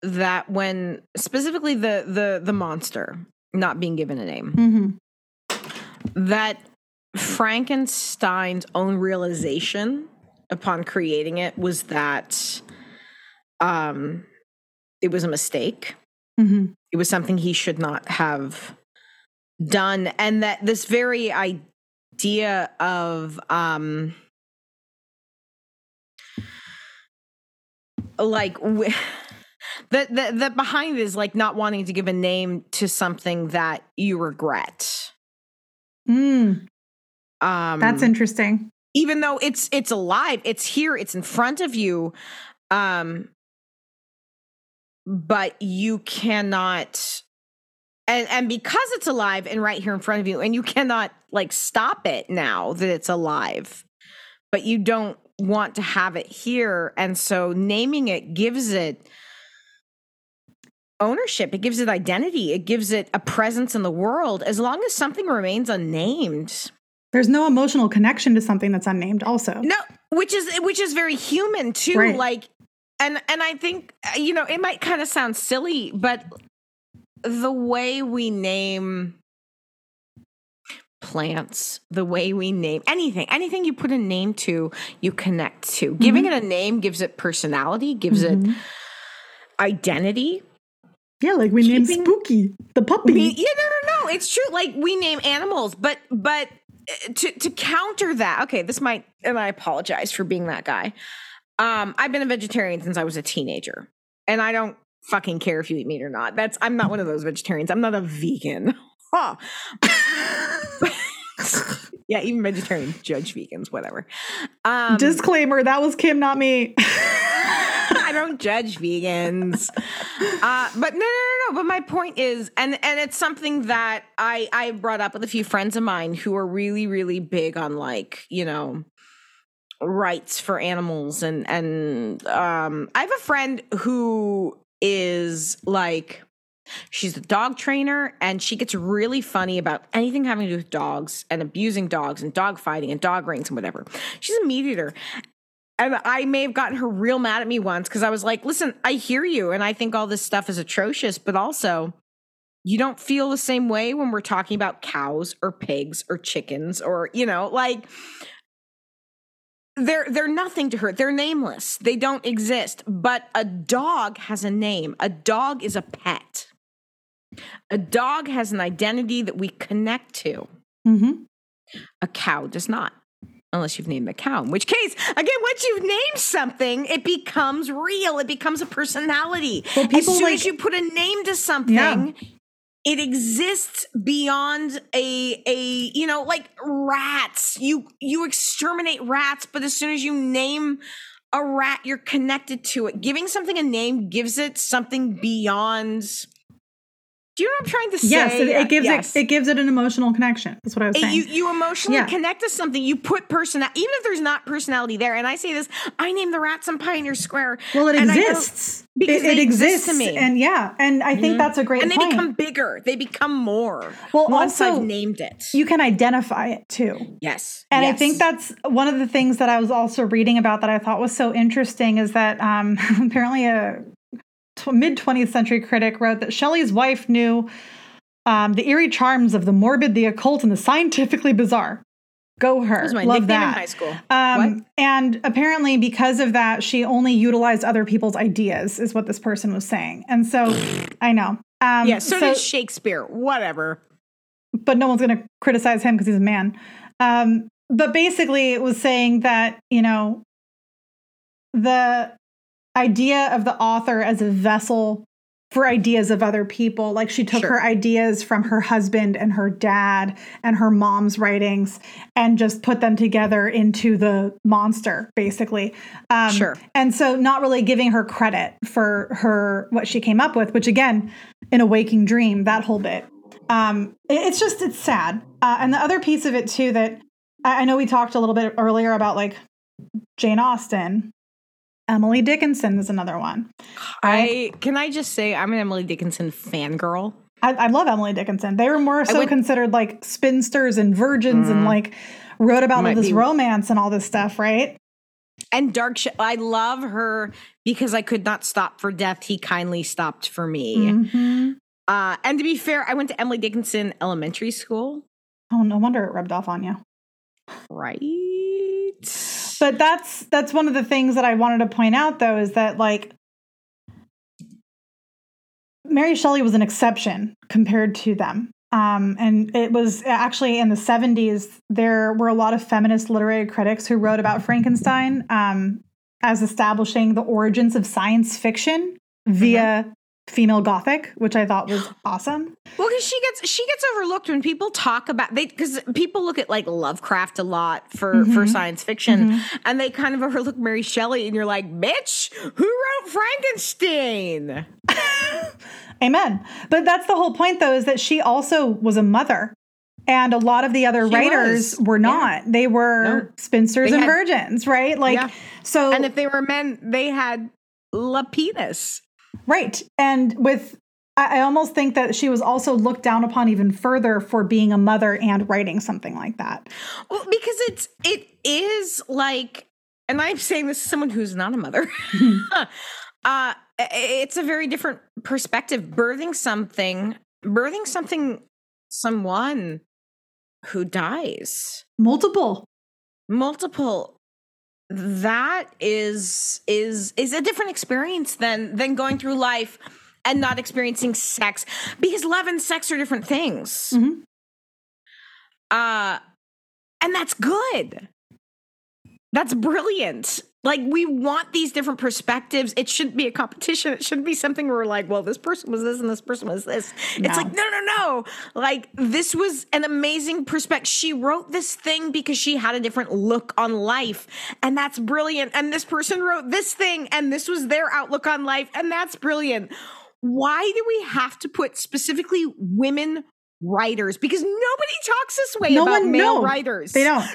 that when specifically the the the monster not being given a name hmm that Frankenstein's own realization upon creating it was that um it was a mistake. hmm It was something he should not have done and that this very idea of um like w- that that that behind is like not wanting to give a name to something that you regret. Mm, Um that's interesting. even though it's it's alive it's here it's in front of you um but you cannot and and because it's alive and right here in front of you and you cannot like stop it now that it's alive but you don't want to have it here and so naming it gives it ownership it gives it identity it gives it a presence in the world as long as something remains unnamed There's no emotional connection to something that's unnamed, also. no which is which is very human too Right. like and and i think you know it might kind of sound silly but the way we name plants the way we name anything anything you put a name to you connect to giving it a name gives it personality gives it Mhm. identity Yeah, like we Keeping- Spooky, the puppy. Me- yeah, no, no, no. It's true. Like we name animals, but but to to counter that, okay, this might, and I apologize for being that guy. Um, I've been a vegetarian since I was a teenager, and I don't fucking care if you eat meat or not. That's I'm not one of those vegetarians. I'm not a vegan. Huh. yeah, even vegetarians judge vegans. Whatever. Um, Disclaimer: That was Kim, not me. I don't judge vegans. Uh, but no, no, no, no. But my point is, and and it's something that I I brought up with a few friends of mine who are really really big on like you know rights for animals and and um I have a friend who is like she's a dog trainer and she gets really funny about anything having to do with dogs and abusing dogs and dog fighting and dog rings and whatever. She's a meat eater. And I may have gotten her real mad at me once because I was like, listen, I hear you and I think all this stuff is atrocious, but also you don't feel the same way when we're talking about cows or pigs or chickens or, you know, like they're they're nothing to her. They're nameless. They don't exist. But a dog has a name. A dog is a pet. A dog has an identity that we connect to. hmm A cow does not. Unless you've named the cow, in which case, again, once you've named something, it becomes real. It becomes a personality. Well, as soon like- as you put a name to something, Yeah. it exists beyond a a you know like rats. You you exterminate rats, but as soon as you name a rat, you're connected to it. Giving something a name gives it something beyond. Do you know what I'm trying to say? Yes, it, it gives Yes. it it gives it an emotional connection. That's what I was saying. you you emotionally Yeah. connect to something. You put person even if there's not personality there. And I say this, I name the rats in Pioneer Square. well, it and I know- exists because it, it exist exists, to me. and yeah, and I think Mhm. that's a great and they point. become bigger. They become more. Well, once also, I've named it. you can identify it too. yes, And I think that's one of the things that I was also reading about that I thought was so interesting is that um, apparently a mid 20th century critic wrote that Shelley's wife knew um, the eerie charms of the morbid, the occult, and the scientifically bizarre. Go her. that was my Love that. in high school. Um, and apparently, because of that, she only utilized other people's ideas, is what this person was saying. And so, I know. Um, yeah, so, did Shakespeare. Whatever. but no one's going to criticize him because he's a man. Um, but basically, it was saying that, you know, the idea of the author as a vessel for ideas of other people, like she took Sure. her ideas from her husband and her dad and her mom's writings and just put them together into the monster, basically. Um, Sure. And so, not really giving her credit for her what she came up with, which again, in a waking dream, that whole bit um it's just it's sad uh, and the other piece of it too that I, I know we talked a little bit earlier about like jane austen emily dickinson is another one I can I just say I'm an Emily Dickinson fangirl. i, I love emily dickinson they were more so considered like spinsters and virgins and Mhm. like wrote about all this be- romance and all this stuff right And Dark Sh- I love her because I could not stop for death. He kindly stopped for me. Mhm. Uh, and to be fair, I went to Emily Dickinson Elementary School. oh no wonder it rubbed off on you Right. But that's that's one of the things that i wanted to point out though is that like mary shelley was an exception compared to them. Um, and it was actually in the 70s there were a lot of feminist literary critics who wrote about frankenstein um, as establishing the origins of science fiction via female gothic, which I thought was awesome. Well, because she gets she gets overlooked when people talk about they because people look at like Lovecraft a lot for Mm-hmm. for science fiction, and they kind of overlook Mary Shelley, and you're like, bitch, who wrote Frankenstein? Amen. But that's the whole point, though, is that she also was a mother. And a lot of the other She writers was. were not. They were No. spinsters They and had- virgins, right? Like, Yeah. so, And if they were men, they had Lapidus. Right. And with, I almost think that she was also looked down upon even further for being a mother and writing something like that. Well, because it's it is like, and I'm saying this as someone who's not a mother. uh, it's a very different perspective. Birthing something, birthing something, someone who dies, Multiple. multiple. That is is is a different experience than than going through life and not experiencing sex because love and sex are different things. Mhm. Uh and that's good. That's brilliant. Like we want these different perspectives. It shouldn't be a competition. It shouldn't be something where we're like, well, this person was this and this person was this. No. It's like, no, no, no. Like this was an amazing perspective. She wrote this thing because she had a different look on life. And that's brilliant. And this person wrote this thing and this was their outlook on life. And that's brilliant. Why do we have to put specifically women writers? Because nobody talks this way No about one- male no, writers. They don't.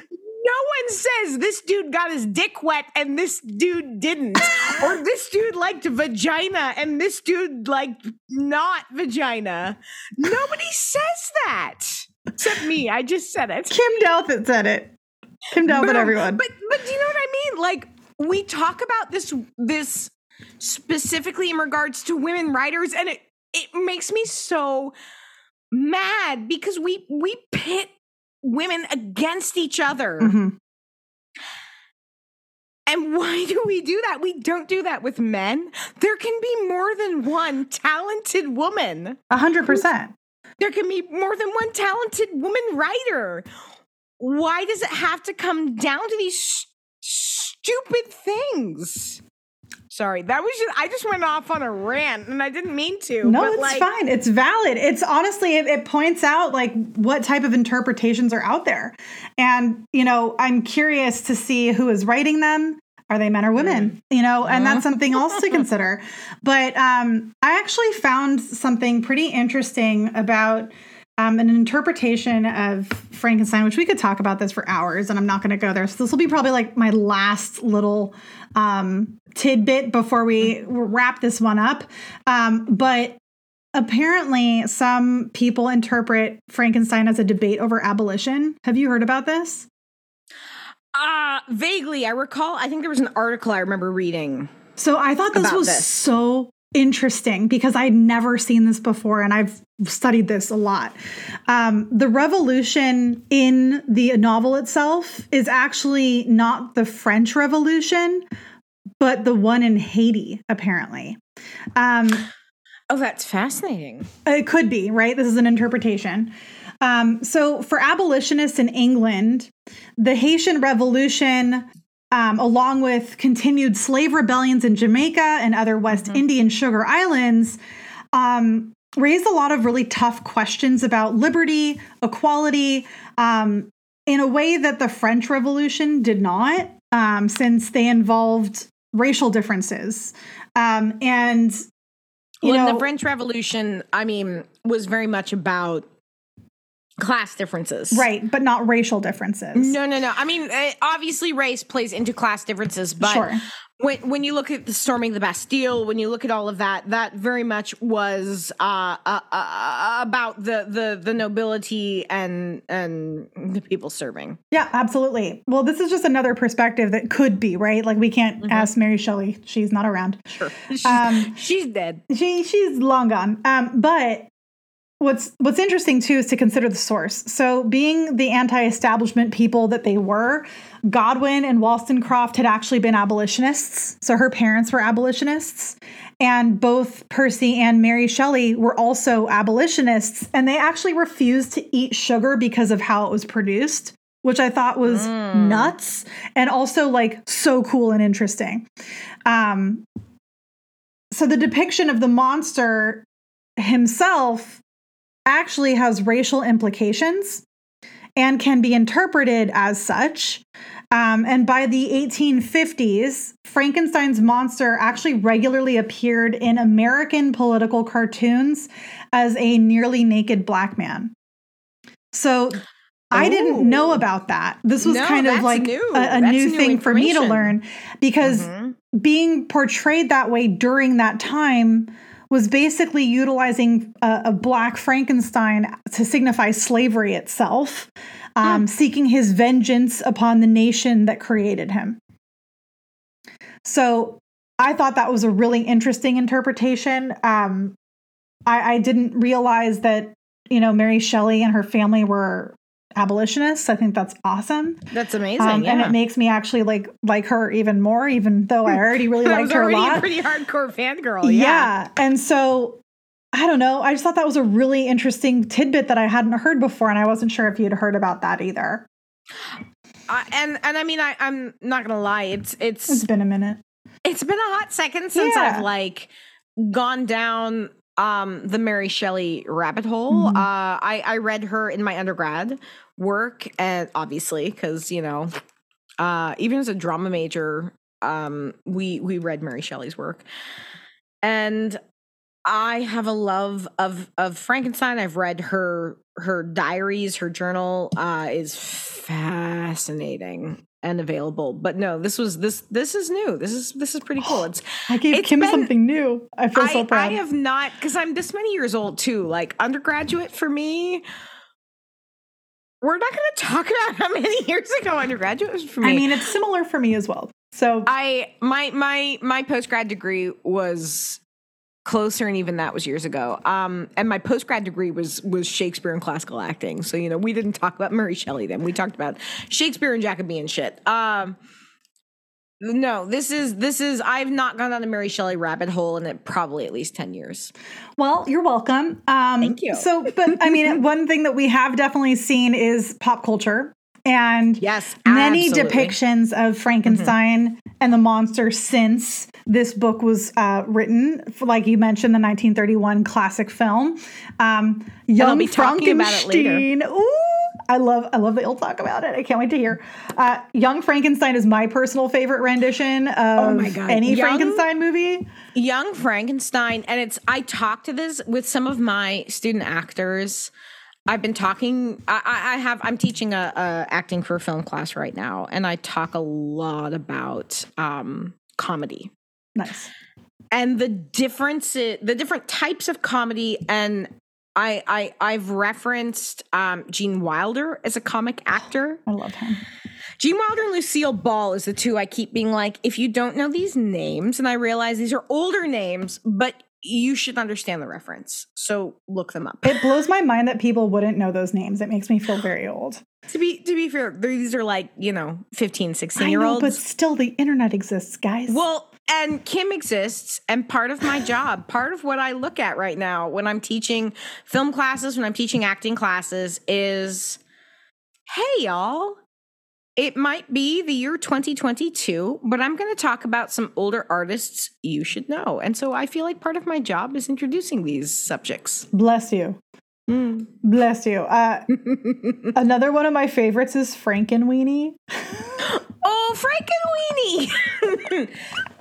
No one says this dude got his dick wet and this dude didn't. or this dude liked vagina and this dude liked not vagina. Nobody says that. Except me. I just said it. Kim Douthit said it. Kim Boom. everyone. But but do you know what I mean? Like we talk about this this specifically in regards to women writers, and it it makes me so mad because we we pit women against each other. Mhm. And why do we do that? We don't do that with men. There can be more than one talented woman. A hundred percent. There can be more than one talented woman writer. Why does it have to come down to these s- stupid things? Sorry, that was just, I just went off on a rant and I didn't mean to. No, it's like, fine. It's valid. It's honestly, it, it points out like what type of interpretations are out there. And, you know, I'm curious to see who is writing them. Are they men or women? You know, and that's something else to consider. But um, I actually found something pretty interesting about um, an interpretation of Frankenstein, which we could talk about this for hours, and I'm not going to go there. So this will be probably like my last little um, tidbit before we wrap this one up. Um, but apparently, some people interpret Frankenstein as a debate over abolition. Have you heard about this? Uh, vaguely, I recall, I think there was an article I remember reading. So I thought this was this. so interesting because I'd never seen this before and I've studied this a lot. Um, the revolution in the novel itself is actually not the French Revolution, but the one in Haiti, apparently. Um, Oh, that's fascinating. it could be, right? This is an interpretation. Um, so, for abolitionists in England, the Haitian Revolution, um, along with continued slave rebellions in Jamaica and other West Indian sugar islands, um, raised a lot of really tough questions about liberty, equality, um, in a way that the French Revolution did not, um, since they involved racial differences. Um, and you well, know, the French Revolution, I mean, was very much about class differences. Right, but not racial differences. No, no, no. I mean, uh, obviously, race plays into class differences, but Sure. when when you look at the storming the Bastille, when you look at all of that, that very much was uh, uh, uh, about the the the nobility and and the people serving. Yeah, absolutely. Well, this is just another perspective that could be, right? Like we can't ask Mary Shelley. She's not around. Sure, she's, Um, she's dead. She she's long gone. Um, but what's what's interesting too is to consider the source. So, being the anti-establishment people that they were, Godwin and Wollstonecraft had actually been abolitionists. So her parents were abolitionists, and both Percy and Mary Shelley were also abolitionists, and they actually refused to eat sugar because of how it was produced. Which I thought was nuts and also like so cool and interesting. Um, so the depiction of the monster himself actually has racial implications and can be interpreted as such. Um, and by the 1850s, Frankenstein's monster actually regularly appeared in American political cartoons as a nearly naked black man. So I didn't know about that. This was No, kind of like new. a, a new new thing for me to learn because Mhm. being portrayed that way during that time was basically utilizing a, a black Frankenstein to signify slavery itself, um, seeking his vengeance upon the nation that created him. So I thought that was a really interesting interpretation. Um, I, I didn't realize that, you know, Mary Shelley and her family were abolitionists. I think that's awesome. That's amazing. Um, yeah. And it makes me actually like like her even more, even though I already really liked her a lot. a pretty hardcore fangirl. yeah. Yeah. And so I don't know. I just thought that was a really interesting tidbit that I hadn't heard before, and I wasn't sure if you'd heard about that either. I and and I mean, I I'm not gonna lie. It's it's It's been a minute. it's been a hot second since Yeah. I've like gone down um the Mary Shelley rabbit hole. Mhm. Uh I I read her in my undergrad work and obviously cuz you know uh even as a drama major um we we read Mary Shelley's work. And I have a love of of Frankenstein. I've read her her diaries, her journal uh is fascinating and available. But no, this was this this is new. This is this is pretty cool. It's I gave It's Kim been- something new. I feel so I, proud. I have not because I'm this many years old too. Like undergraduate for me. We're not going to talk about how many years ago undergraduate was for me. I mean, it's similar for me as well. So I my my my post grad degree was closer and even that was years ago. Um and my post grad degree was was Shakespeare and classical acting. So you know, we didn't talk about Mary Shelley then. We talked about Shakespeare and Jacobean shit. Um no, this is this is I've not gone down a Mary Shelley rabbit hole in it probably at least 10 years. Well, you're welcome. Um, Thank you. So, but I mean, one thing that we have definitely seen is pop culture and Yes, many absolutely. Mm-hmm. depictions of Frankenstein and the monster since this book was uh, written. Like you mentioned, the 1931 classic film, um, Young be talking about it later. Frankenstein. Ooh, I love, I love that you'll talk about it. I can't wait to hear. Uh, Young Frankenstein is my personal favorite rendition of Oh my God. any Young- Frankenstein movie. Young Frankenstein, and it's I talked to this with some of my student actors. I've been talking. I, I have. I'm teaching a, a acting for film class right now, and I talk a lot about um, comedy Nice. and the difference, the different types of comedy. And I I I've referenced um, Gene Wilder as a comic actor. I love him. Gene Wilder and Lucille Ball is the two I keep being like, if you don't know these names, and I realize these are older names, but you should understand the reference. So look them up. It blows my mind that people wouldn't know those names. It makes me feel very old. to be to be fair, these are like, you know, 15, 16 year know, but still, the internet exists, guys. Well, and Kim exists, and part of my job, part of what I look at right now when I'm teaching film classes, when I'm teaching acting classes, is hey, y'all, it might be the year 2022, but I'm going to talk about some older artists you should know. And so I feel like part of my job is introducing these subjects. bless you, bless you. Uh, another one of my favorites is Frankenweenie. Oh, Frankenweenie!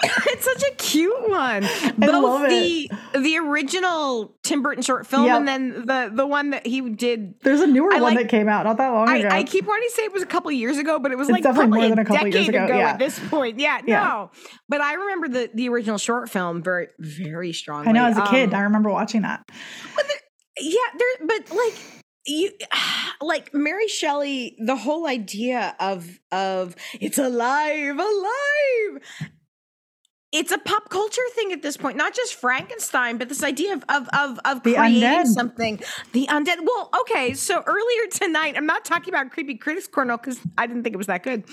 it's such a cute one. Both love the the original Tim Burton short film Yep. and then the the one that he did. There's a newer I one like- that came out not that long ago. I, I keep wanting to say it was a couple years ago, but it was It's like definitely more than a couple years decade ago, yeah. at this point. Yeah, Yeah. no. But I remember the the original short film very very strongly. I know as a kid, Um, I remember watching that. yeah there but like you like mary shelley the whole idea of of it's alive alive! It's a pop culture thing at this point not just frankenstein but this idea of of of, of The creating undead. something. The undead well okay so earlier tonight i'm not talking about creepy critics corner because i didn't think it was that good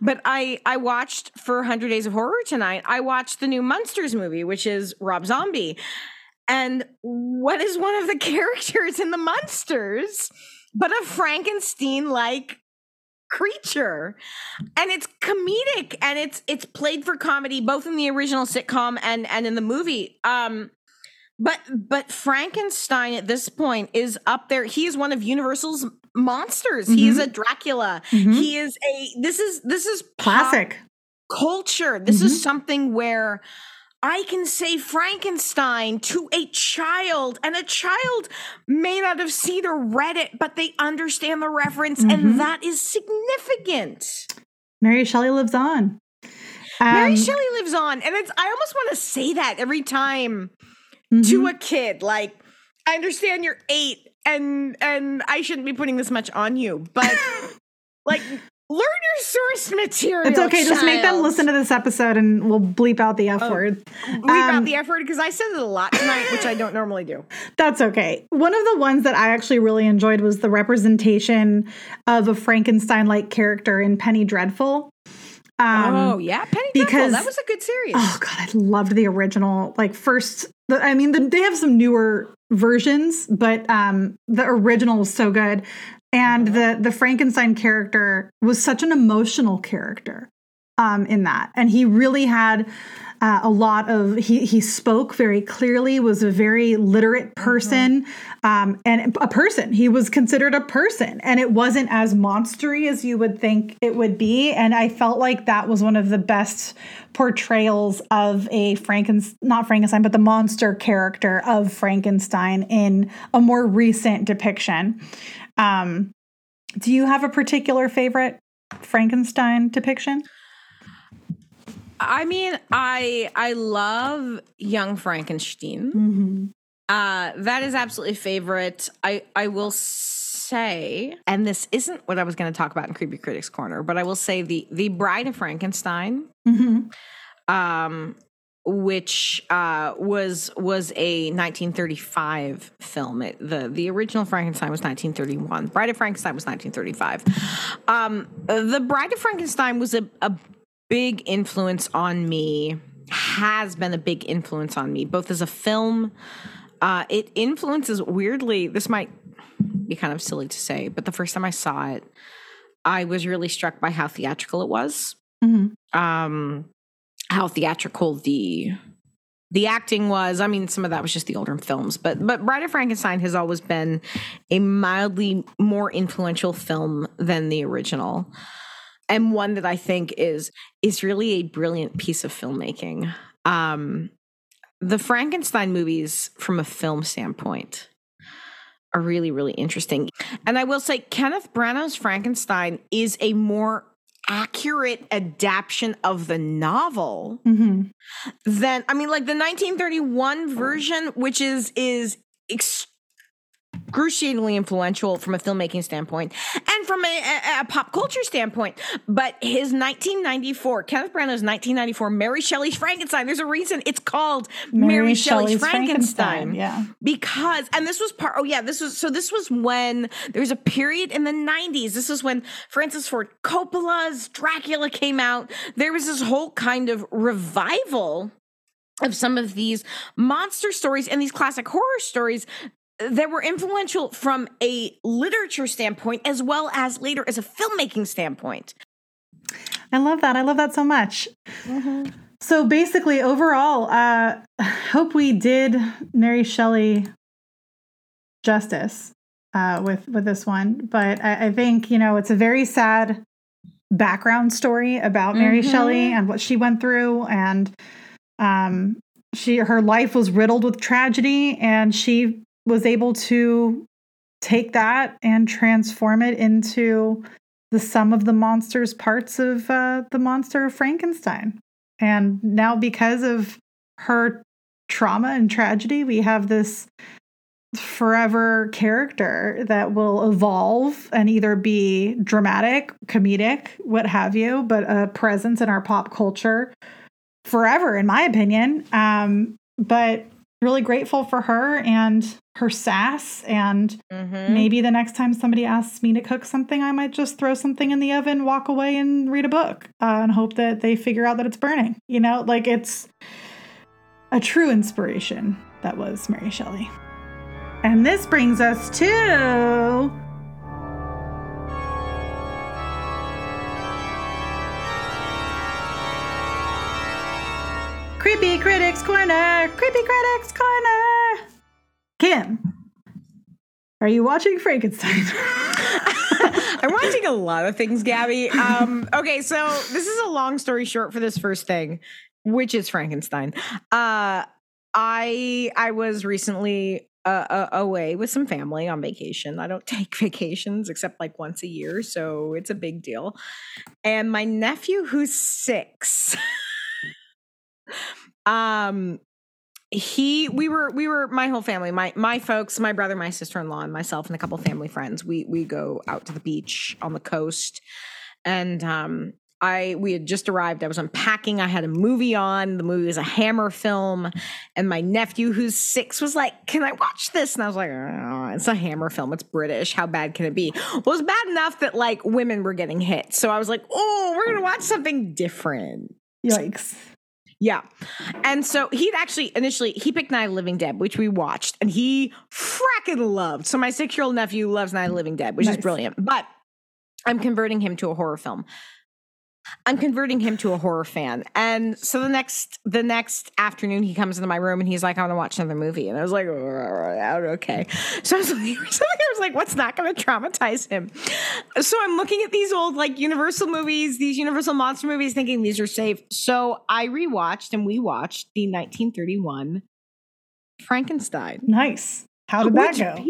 but i i watched for 100 days of horror tonight i watched the new monsters movie which is rob zombie and what is one of the characters in the monsters but a Frankenstein like creature and it's comedic and it's it's played for comedy both in the original sitcom and and in the movie um but but frankenstein at this point is up there He is one of universal's monsters he's Mhm. a dracula Mhm. he is a this is this is Classic. culture this Mhm. is something where I can say Frankenstein to a child, and a child may not have seen or read it, but they understand the reference, Mhm. and that is significant. Mary Shelley lives on. Mary Um, Shelley lives on, and it's I almost want to say that every time mhm. to a kid. Like, I understand you're eight, and and I shouldn't be putting this much on you, but like, learn your source material. It's okay. Just make them listen to this episode and we'll bleep out the F Oh. word. Leave Um, out the F word because I said it a lot tonight, which I don't normally do. That's okay. One of the ones that I actually really enjoyed was the representation of a Frankenstein like character in Penny Dreadful. Um, oh yeah, Penny because- because that was a good series. Oh god, I loved the original. Like first, the, I mean, the, they have some newer versions, but um, the original was so good. And the the Frankenstein character was such an emotional character um, in that, and he really had uh, a lot of. He he spoke very clearly. Was a very literate person, um, and a person. He was considered a person, and it wasn't as monstery as you would think it would be. And I felt like that was one of the best portrayals of a Frankenstein, not Frankenstein, but the monster character of Frankenstein in a more recent depiction. Um, do you have a particular favorite Frankenstein depiction? I mean, I I love Young Frankenstein. Mm-hmm. Uh, that is absolutely favorite. I I will say, and this isn't what I was going to talk about in Creepy Critics Corner, but I will say the the Bride of Frankenstein, Mm-hmm. um, which uh, was was a 1935 film. It, the the original Frankenstein was 1931. Bride of Frankenstein was 1935. Um, the Bride of Frankenstein was a, a big influence on me. Has been a big influence on me, both as a film. Uh, it influences weirdly. This might be kind of silly to say, but the first time I saw it, I was really struck by how theatrical it was Mm-hmm. um how theatrical the the acting was. I mean some of that was just the older films but but bride of frankenstein has always been a mildly more influential film than the original. And one that i think is is really a brilliant piece of filmmaking. Um the frankenstein movies from a film standpoint are really really interesting. And i will say kenneth branagh's frankenstein is a more accurate adaptation of the novel Mm-hmm. than I mean like the 1931 version which is is excruciatingly influential from a filmmaking standpoint and from a, a- a pop culture standpoint. But his 1994 Kenneth Branagh's 1994 Mary Shelley's Frankenstein there's a reason it's called Mary, Shelley's, Frankenstein. Yeah. because and this was part oh yeah this was so this was when there was a period in the 90s this is when francis ford coppola's dracula came out. There was this whole kind of revival of some of these monster stories and these classic horror stories that were influential from a literature standpoint as well as later as a filmmaking standpoint I love that. I love that so much. So basically, overall, uh, hope we did Mary Shelley justice uh, with with this one. But I, I think you know it's a very sad background story about Mary Mhm. Shelley and what she went through, and um, she her life was riddled with tragedy, and she was able to take that and transform it into the sum of the monster's parts of uh, the monster of Frankenstein. And now, because of her trauma and tragedy, we have this forever character that will evolve and either be dramatic, comedic, what have you, but a presence in our pop culture forever, in my opinion. Um, but really grateful for her and her sass and mm-hmm. Maybe the next time somebody asks me to cook something, I might just throw something in the oven, walk away, and read a book uh, and hope that they figure out that it's burning. You know, like it's a true inspiration that was Mary Shelley. And this brings us to Creepy Critics Corner. Creepy Critics Corner. Kim, are you watching Frankenstein? I'm watching a lot of things, Gabby. Um, okay, so this is a long story short for this first thing, which is Frankenstein. Uh, I I was recently uh, uh, away with some family on vacation. I don't take vacations except like once a year, so it's a big deal. And my nephew, who's six, um, he we were we were my whole family my my folks my brother my sister-in-law and myself and a couple family friends we we go out to the beach on the coast and um I we had just arrived. I was unpacking. I had a movie on. The movie was a Hammer film, and my nephew, who's six, was like, "Can I watch this?" And I was like, oh, "It's a Hammer film. It's British. How bad can it be?" Well, it was bad enough that like women were getting hit. So I was like, "Oh, we're gonna watch something different." Yikes. Yeah. And so he'd actually initially he picked Night Living Dead, which we watched, and he fracking loved. So my six year old nephew loves Night Living Dead, which Nice. is brilliant. But I'm converting him to a horror film. I'm converting him to a horror fan. And so the next the next afternoon he comes into my room and he's like, I want to watch another movie. And I was like, "Oh, okay. So I was like, I was like, what's not gonna traumatize him? So I'm looking at these old like Universal movies, these Universal monster movies, thinking these are safe. So I rewatched and we watched the 1931 Frankenstein. Nice. How did that go?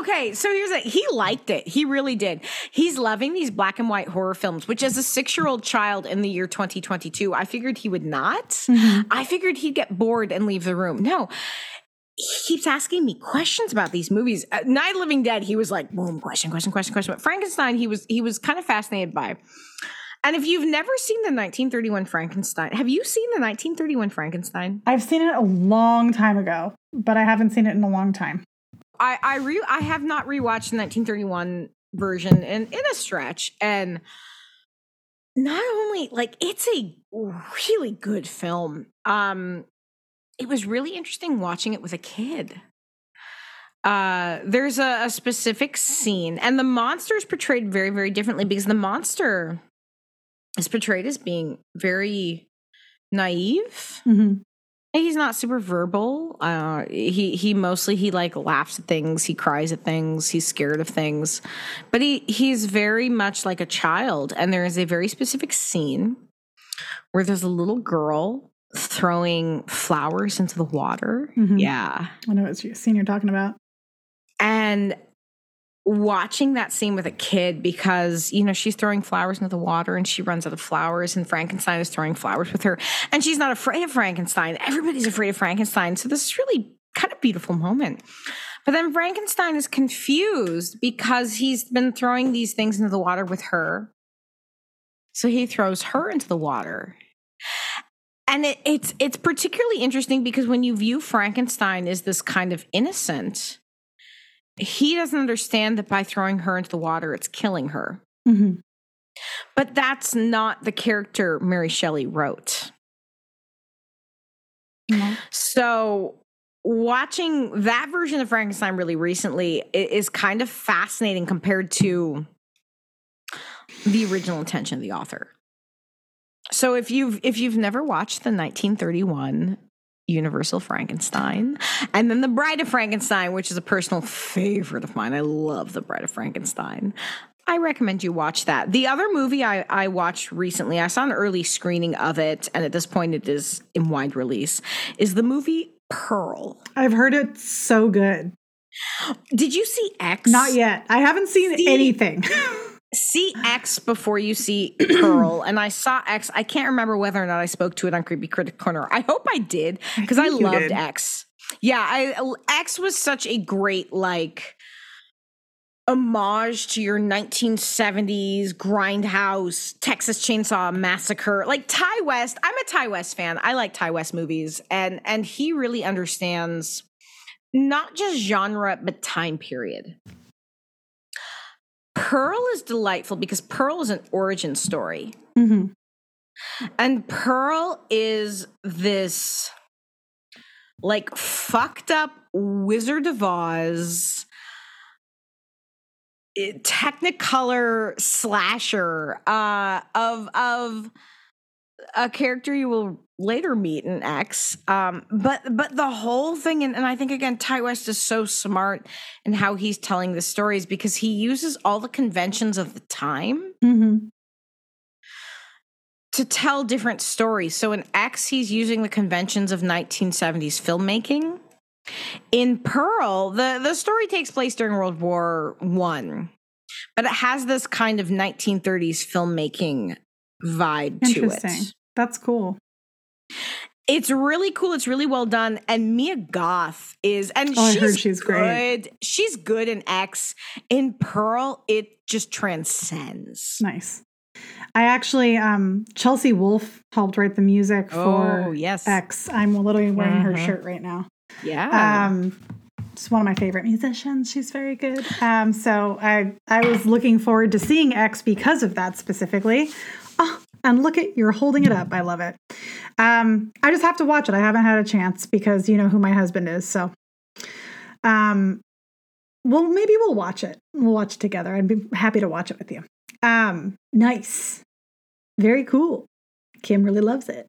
Okay, so here's a he liked it. He really did. He's loving these black and white horror films, which as a six year old child in the year 2022, I figured he would not. Mhm. I figured he'd get bored and leave the room. No. He keeps asking me questions about these movies. Uh, Night of Living Dead, he was like, boom, question, question, question, question. But Frankenstein, he was he was kind of fascinated by. And if you've never seen the 1931 Frankenstein, have you seen the 1931 Frankenstein? I've seen it a long time ago, but I haven't seen it in a long time. I I re I have not rewatched the 1931 version in in a stretch, and not only like it's a really good film. Um, it was really interesting watching it with a kid. Uh, there's a, a specific scene, and the monster is portrayed very very differently because the monster is portrayed as being very naive Mhm. He's not super verbal uh he he mostly he like laughs at things he cries at things he's scared of things but he he's very much like a child and there is a very specific scene where there's a little girl throwing flowers into the water Mhm. yeah I know what scene you're talking about. and watching that scene with a kid because you know she's throwing flowers into the water and she runs out of flowers and frankenstein is throwing flowers with her. And she's not afraid of frankenstein. Everybody's afraid of frankenstein. So this is really kind of beautiful moment. But then frankenstein is confused because he's been throwing these things into the water with her. So he throws her into the water. And it, it's it's particularly interesting because when you view frankenstein as this kind of innocent he doesn't understand that by throwing her into the water, it's killing her. Mhm. But that's not the character Mary Shelley wrote. No. So, watching that version of Frankenstein really recently is kind of fascinating compared to the original intention of the author. So, if you've if you've never watched the 1931 Universal Frankenstein, and then The Bride of Frankenstein, which is a personal favorite of mine. I love The Bride of Frankenstein. I recommend you watch that. The other movie I, I watched recently, I saw an early screening of it, and at this point it is in wide release, is the movie Pearl. I've heard it's so good. Did you see X? Not yet. I haven't seen See- anything. See X before you see Pearl. And I saw X. I can't remember whether or not I spoke to it on Creepy Critic Corner. I hope I did because I, you loved did. X. Yeah, I X was such a great like homage to your 1970s grindhouse Texas Chainsaw Massacre. Like Ti West, I'm a Ti West fan. I like Ti West movies and and he really understands not just genre but time period. Pearl is delightful because Pearl is an origin story. Mhm. And Pearl is this like fucked up Wizard of Oz eh, technicolor slasher uh of of a character you will later meet in X. Um, but but the whole thing, and, and I think again, Ti West is so smart in how he's telling the stories because he uses all the conventions of the time Mm-hmm. to tell different stories. So in X, he's using the conventions of 1970s filmmaking. In Pearl, the, the story takes place during World War One, but it has this kind of 1930s filmmaking vibe to it. That's cool. It's really cool. It's really well done. And Mia Goth is, and Oh, I she's, heard she's great. good. She's good in X. In Pearl, it just transcends. Nice. I actually, um, Chelsea Wolfe helped write the music for Oh, yes. X. I'm literally wearing her Mhm. shirt right now. Yeah. Um, she's one of my favorite musicians. She's very good. Um, so I I was looking forward to seeing X because of that specifically. Oh, and look at you're holding it up. I love it. Um, I just have to watch it. I haven't had a chance because you know who my husband is. So, um, well, maybe we'll watch it. We'll watch it together. I'd be happy to watch it with you. Um, nice, very cool. Kim really loves it.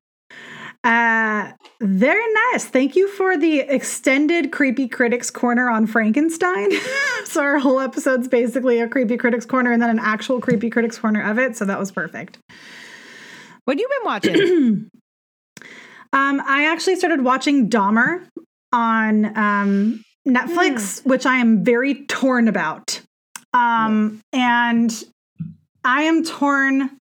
Uh, very nice. Thank you for the extended Creepy Critics Corner on Frankenstein. so, our whole episode's basically a Creepy Critics Corner and then an actual Creepy Critics Corner of it. So, that was perfect. what have you been watching? Um, I actually started watching Dahmer on um, Netflix, which I am very torn about. Um, and I am torn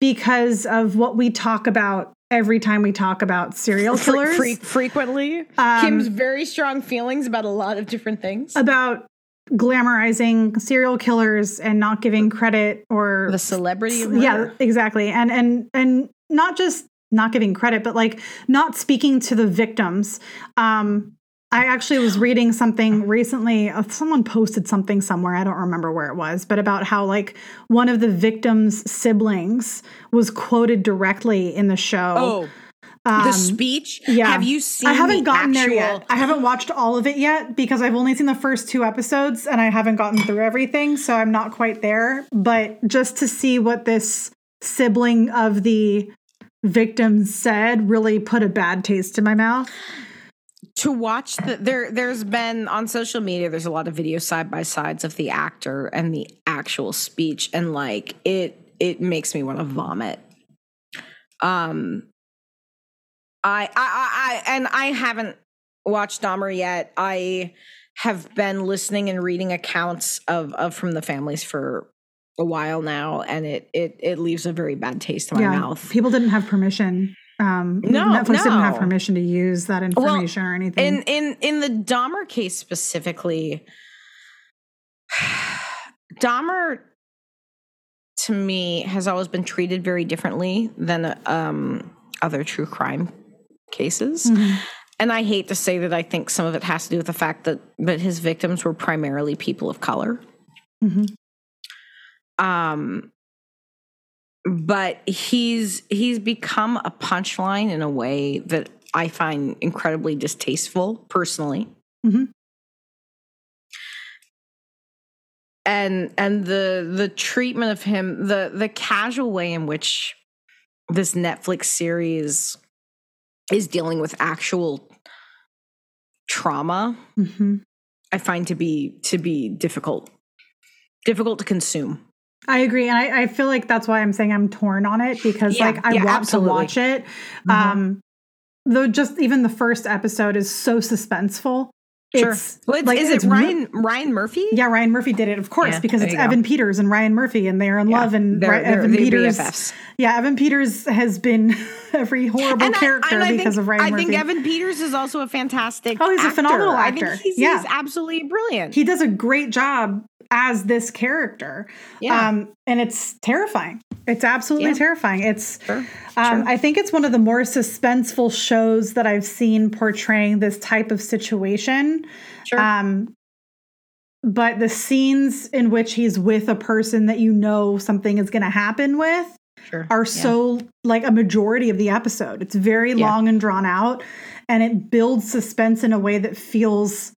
because of what we talk about every time we talk about serial killers. fre- frequently. Um, Kim's very strong feelings about a lot of different things. about glamorizing serial killers and not giving credit or the celebrity of yeah exactly and and and not just not giving credit but like not speaking to the victims um i actually was reading something recently uh, someone posted something somewhere i don't remember where it was but about how like one of the victims siblings was quoted directly in the show Oh, Um, the speech. yeah. Have you seen? I haven't the gotten actual, there yet. I haven't watched all of it yet because I've only seen the first two episodes and I haven't gotten through everything, so I'm not quite there. But just to see what this sibling of the victim said really put a bad taste in my mouth. To watch the there there's been on social media there's a lot of video side by sides of the actor and the actual speech and like it it makes me want to vomit. Um I, I i i and i haven't watched Dahmer yet. I have been listening and reading accounts of of from the families for a while now and it it it leaves a very bad taste in my mouth. People didn't have permission. Um, No, Netflix didn't have no. permission to use that information or anything. in in in the Dahmer case specifically, Dahmer to me has always been treated very differently than um, other true crime cases. Mhm. And I hate to say that I think some of it has to do with the fact that that his victims were primarily people of color. Mhm. Um but he's he's become a punchline in a way that I find incredibly distasteful personally. Mhm. And and the the treatment of him, the the casual way in which this Netflix series is dealing with actual trauma, Mhm. I find to be to be difficult. Difficult to consume. I agree, and I, I feel like that's why I'm saying I'm torn on it because Yeah, like I yeah, want absolutely. to watch it. Mhm. Um, though just even the first episode is so suspenseful. Sure. It's, Well, it's, like, is it Ryan Ryan Murphy? yeah, Ryan Murphy did it, of course, Yeah, because it's go. Evan Peters and Ryan Murphy, and they are in Yeah, love. And they're- Ri- they're- Evan they're Peters, BFFs. yeah, Evan Peters has been every horrible And I- character and I because think, of Ryan I Murphy. think Evan Peters is also a fantastic. Oh, he's a phenomenal I actor. think he's, Yeah. he's absolutely brilliant. he does a great job as this character. yeah, Um, and it's terrifying. It's absolutely Yeah. terrifying. It's sure. Um, Sure. I think it's one of the more suspenseful shows that I've seen portraying this type of situation. Sure. Um, but the scenes in which he's with a person that you know something is going to happen with sure. are Yeah. so like a majority of the episode. It's very Yeah. long and drawn out, and it builds suspense in a way that feels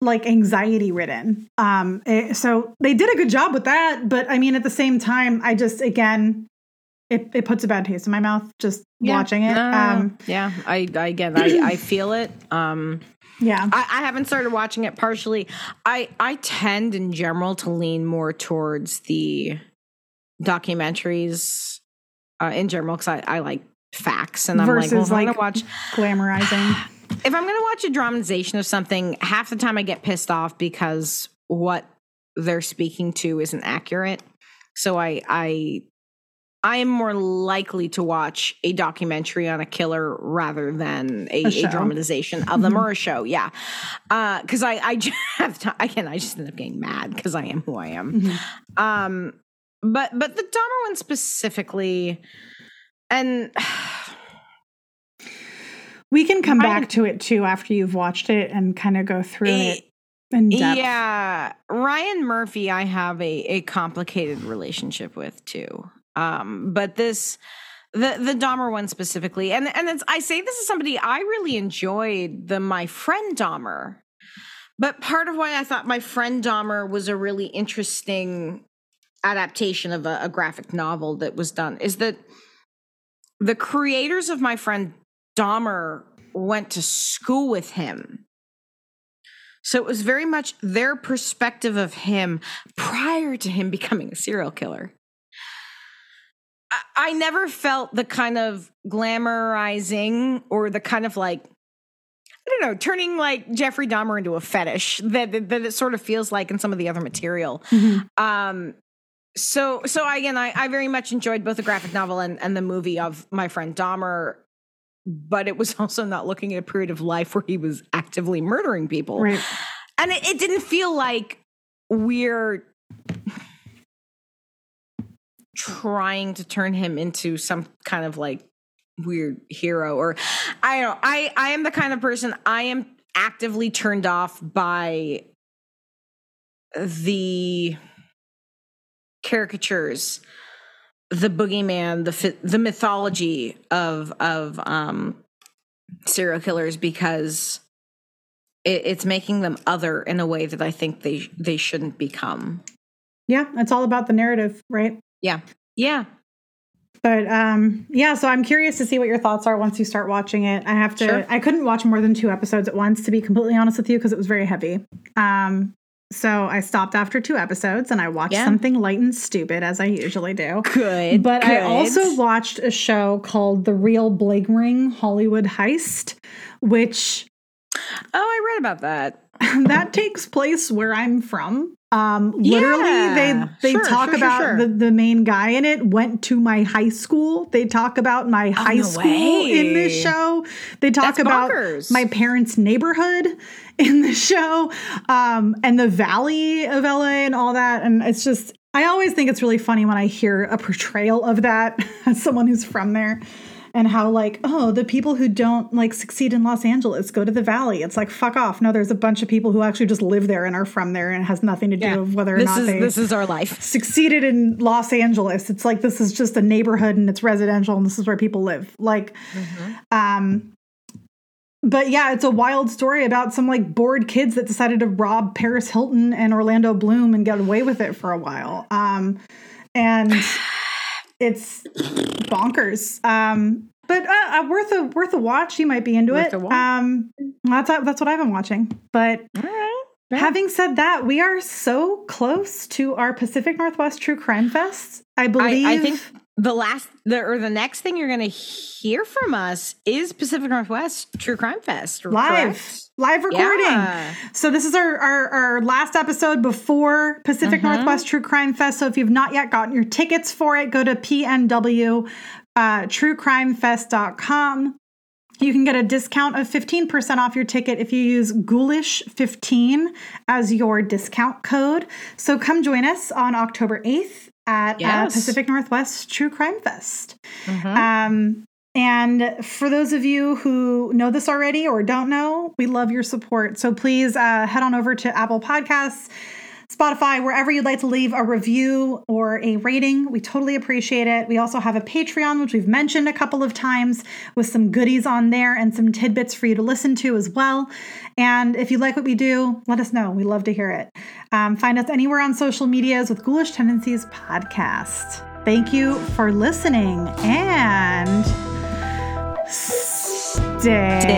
like anxiety ridden. Um, eh, so they did a good job with that, but I mean, at the same time, I just again, it, it puts a bad taste in my mouth just Yeah. watching it. Um, yeah, I, I again, I, I feel it. Um, yeah. I, I haven't started watching it partially. I I tend in general to lean more towards the documentaries uh, in general because I, I like facts and I'm like, well, Versus, if I'm like, gonna watch Glamorizing. if I'm gonna watch a dramatization of something, half the time I get pissed off because what they're speaking to isn't accurate. So I I I am more likely to watch a documentary on a killer rather than a, A a, dramatization of them or a show. Yeah, because I I just have time. Again, I just end up getting mad because I am who I am. Mhm. Um, but but the Dahmer one specifically, and We can come Ryan- back to it too after you've watched it and kind of go through it- it in depth. Yeah, Ryan Murphy, I have a a complicated relationship with too. Um, but this the the Dahmer one specifically, and and it's I say this is somebody I really enjoyed the My Friend Dahmer. But part of why I thought My Friend Dahmer was a really interesting adaptation of a, a graphic novel that was done is that the creators of My Friend Dahmer went to school with him. So it was very much their perspective of him prior to him becoming a serial killer. I, I never felt the kind of glamorizing or the kind of like, I don't know, turning like Jeffrey Dahmer into a fetish that, that, that it sort of feels like in some of the other material. Mhm. Um, so so again, I, I very much enjoyed both the graphic novel and, and the movie of my friend Dahmer, but it was also not looking at a period of life where he was actively murdering people. Right. And it, it didn't feel like we're trying to turn him into some kind of like weird hero or I don't know. I I am the kind of person I am actively turned off by the caricatures the boogeyman the the mythology of of um serial killers because it, it's making them other in a way that I think they they shouldn't become. Yeah, it's all about the narrative, right? Yeah. Yeah. But um yeah, so I'm curious to see what your thoughts are once you start watching it. I have to Sure. I couldn't watch more than two episodes at once to be completely honest with you because it was very heavy. Um so I stopped after two episodes and I watched Yeah. something light and stupid as I usually do. Good. But I also watched a show called The Real Bling Ring Hollywood Heist, which Oh, I read about that. that takes place where I'm from. Um, literally, Yeah. they they Sure, talk sure, about sure. The, the main guy in it went to my high school. They talk about my high Oh, no school in this show. They talk That's about bonkers. my parents' neighborhood in the show, um, and the valley of LA and all that. And it's just, I always think it's really funny when I hear a portrayal of that as someone who's from there. And how like oh the people who don't like succeed in Los Angeles go to the Valley. It's like fuck off. No, there's a bunch of people who actually just live there and are from there and it has nothing to do Yeah. with whether or This not is they this is our life. succeeded in Los Angeles. It's like this is just a neighborhood and it's residential and this is where people live. Like um but yeah, it's a wild story about some like bored kids that decided to rob Paris Hilton and Orlando Bloom and get away with it for a while. Um and it's bonkers. Um but uh, uh, worth a worth a watch. You might be into Worth it. Um that's that's what I've been watching. But All right. Yeah. Having said that, we are so close to our Pacific Northwest True Crime Fest. I I, believe. I think the last the or the next thing you're gonna hear from us is Pacific Northwest True Crime Fest. live, correct? live recording. Yeah. So this is our, our our last episode before Pacific Mhm. Northwest True Crime Fest. So if you've not yet gotten your tickets for it, go to pnw uh, truecrimefest.com. You can get a discount of 15% off your ticket if you use Ghoulish15 as your discount code. So come join us on October 8th at uh, Pacific Northwest True Crime Fest. Mhm. Um, and for those of you who know this already or don't know, we love your support. So please uh, head on over to Apple Podcasts, Spotify, wherever you'd like to leave a review or a rating. We totally appreciate it. We also have a Patreon, which we've mentioned a couple of times, with some goodies on there and some tidbits for you to listen to as well. And if you like what we do, let us know. We love to hear it. Um, find us anywhere on social medias with Ghoulish Tendencies Podcast. Thank you for listening and stay.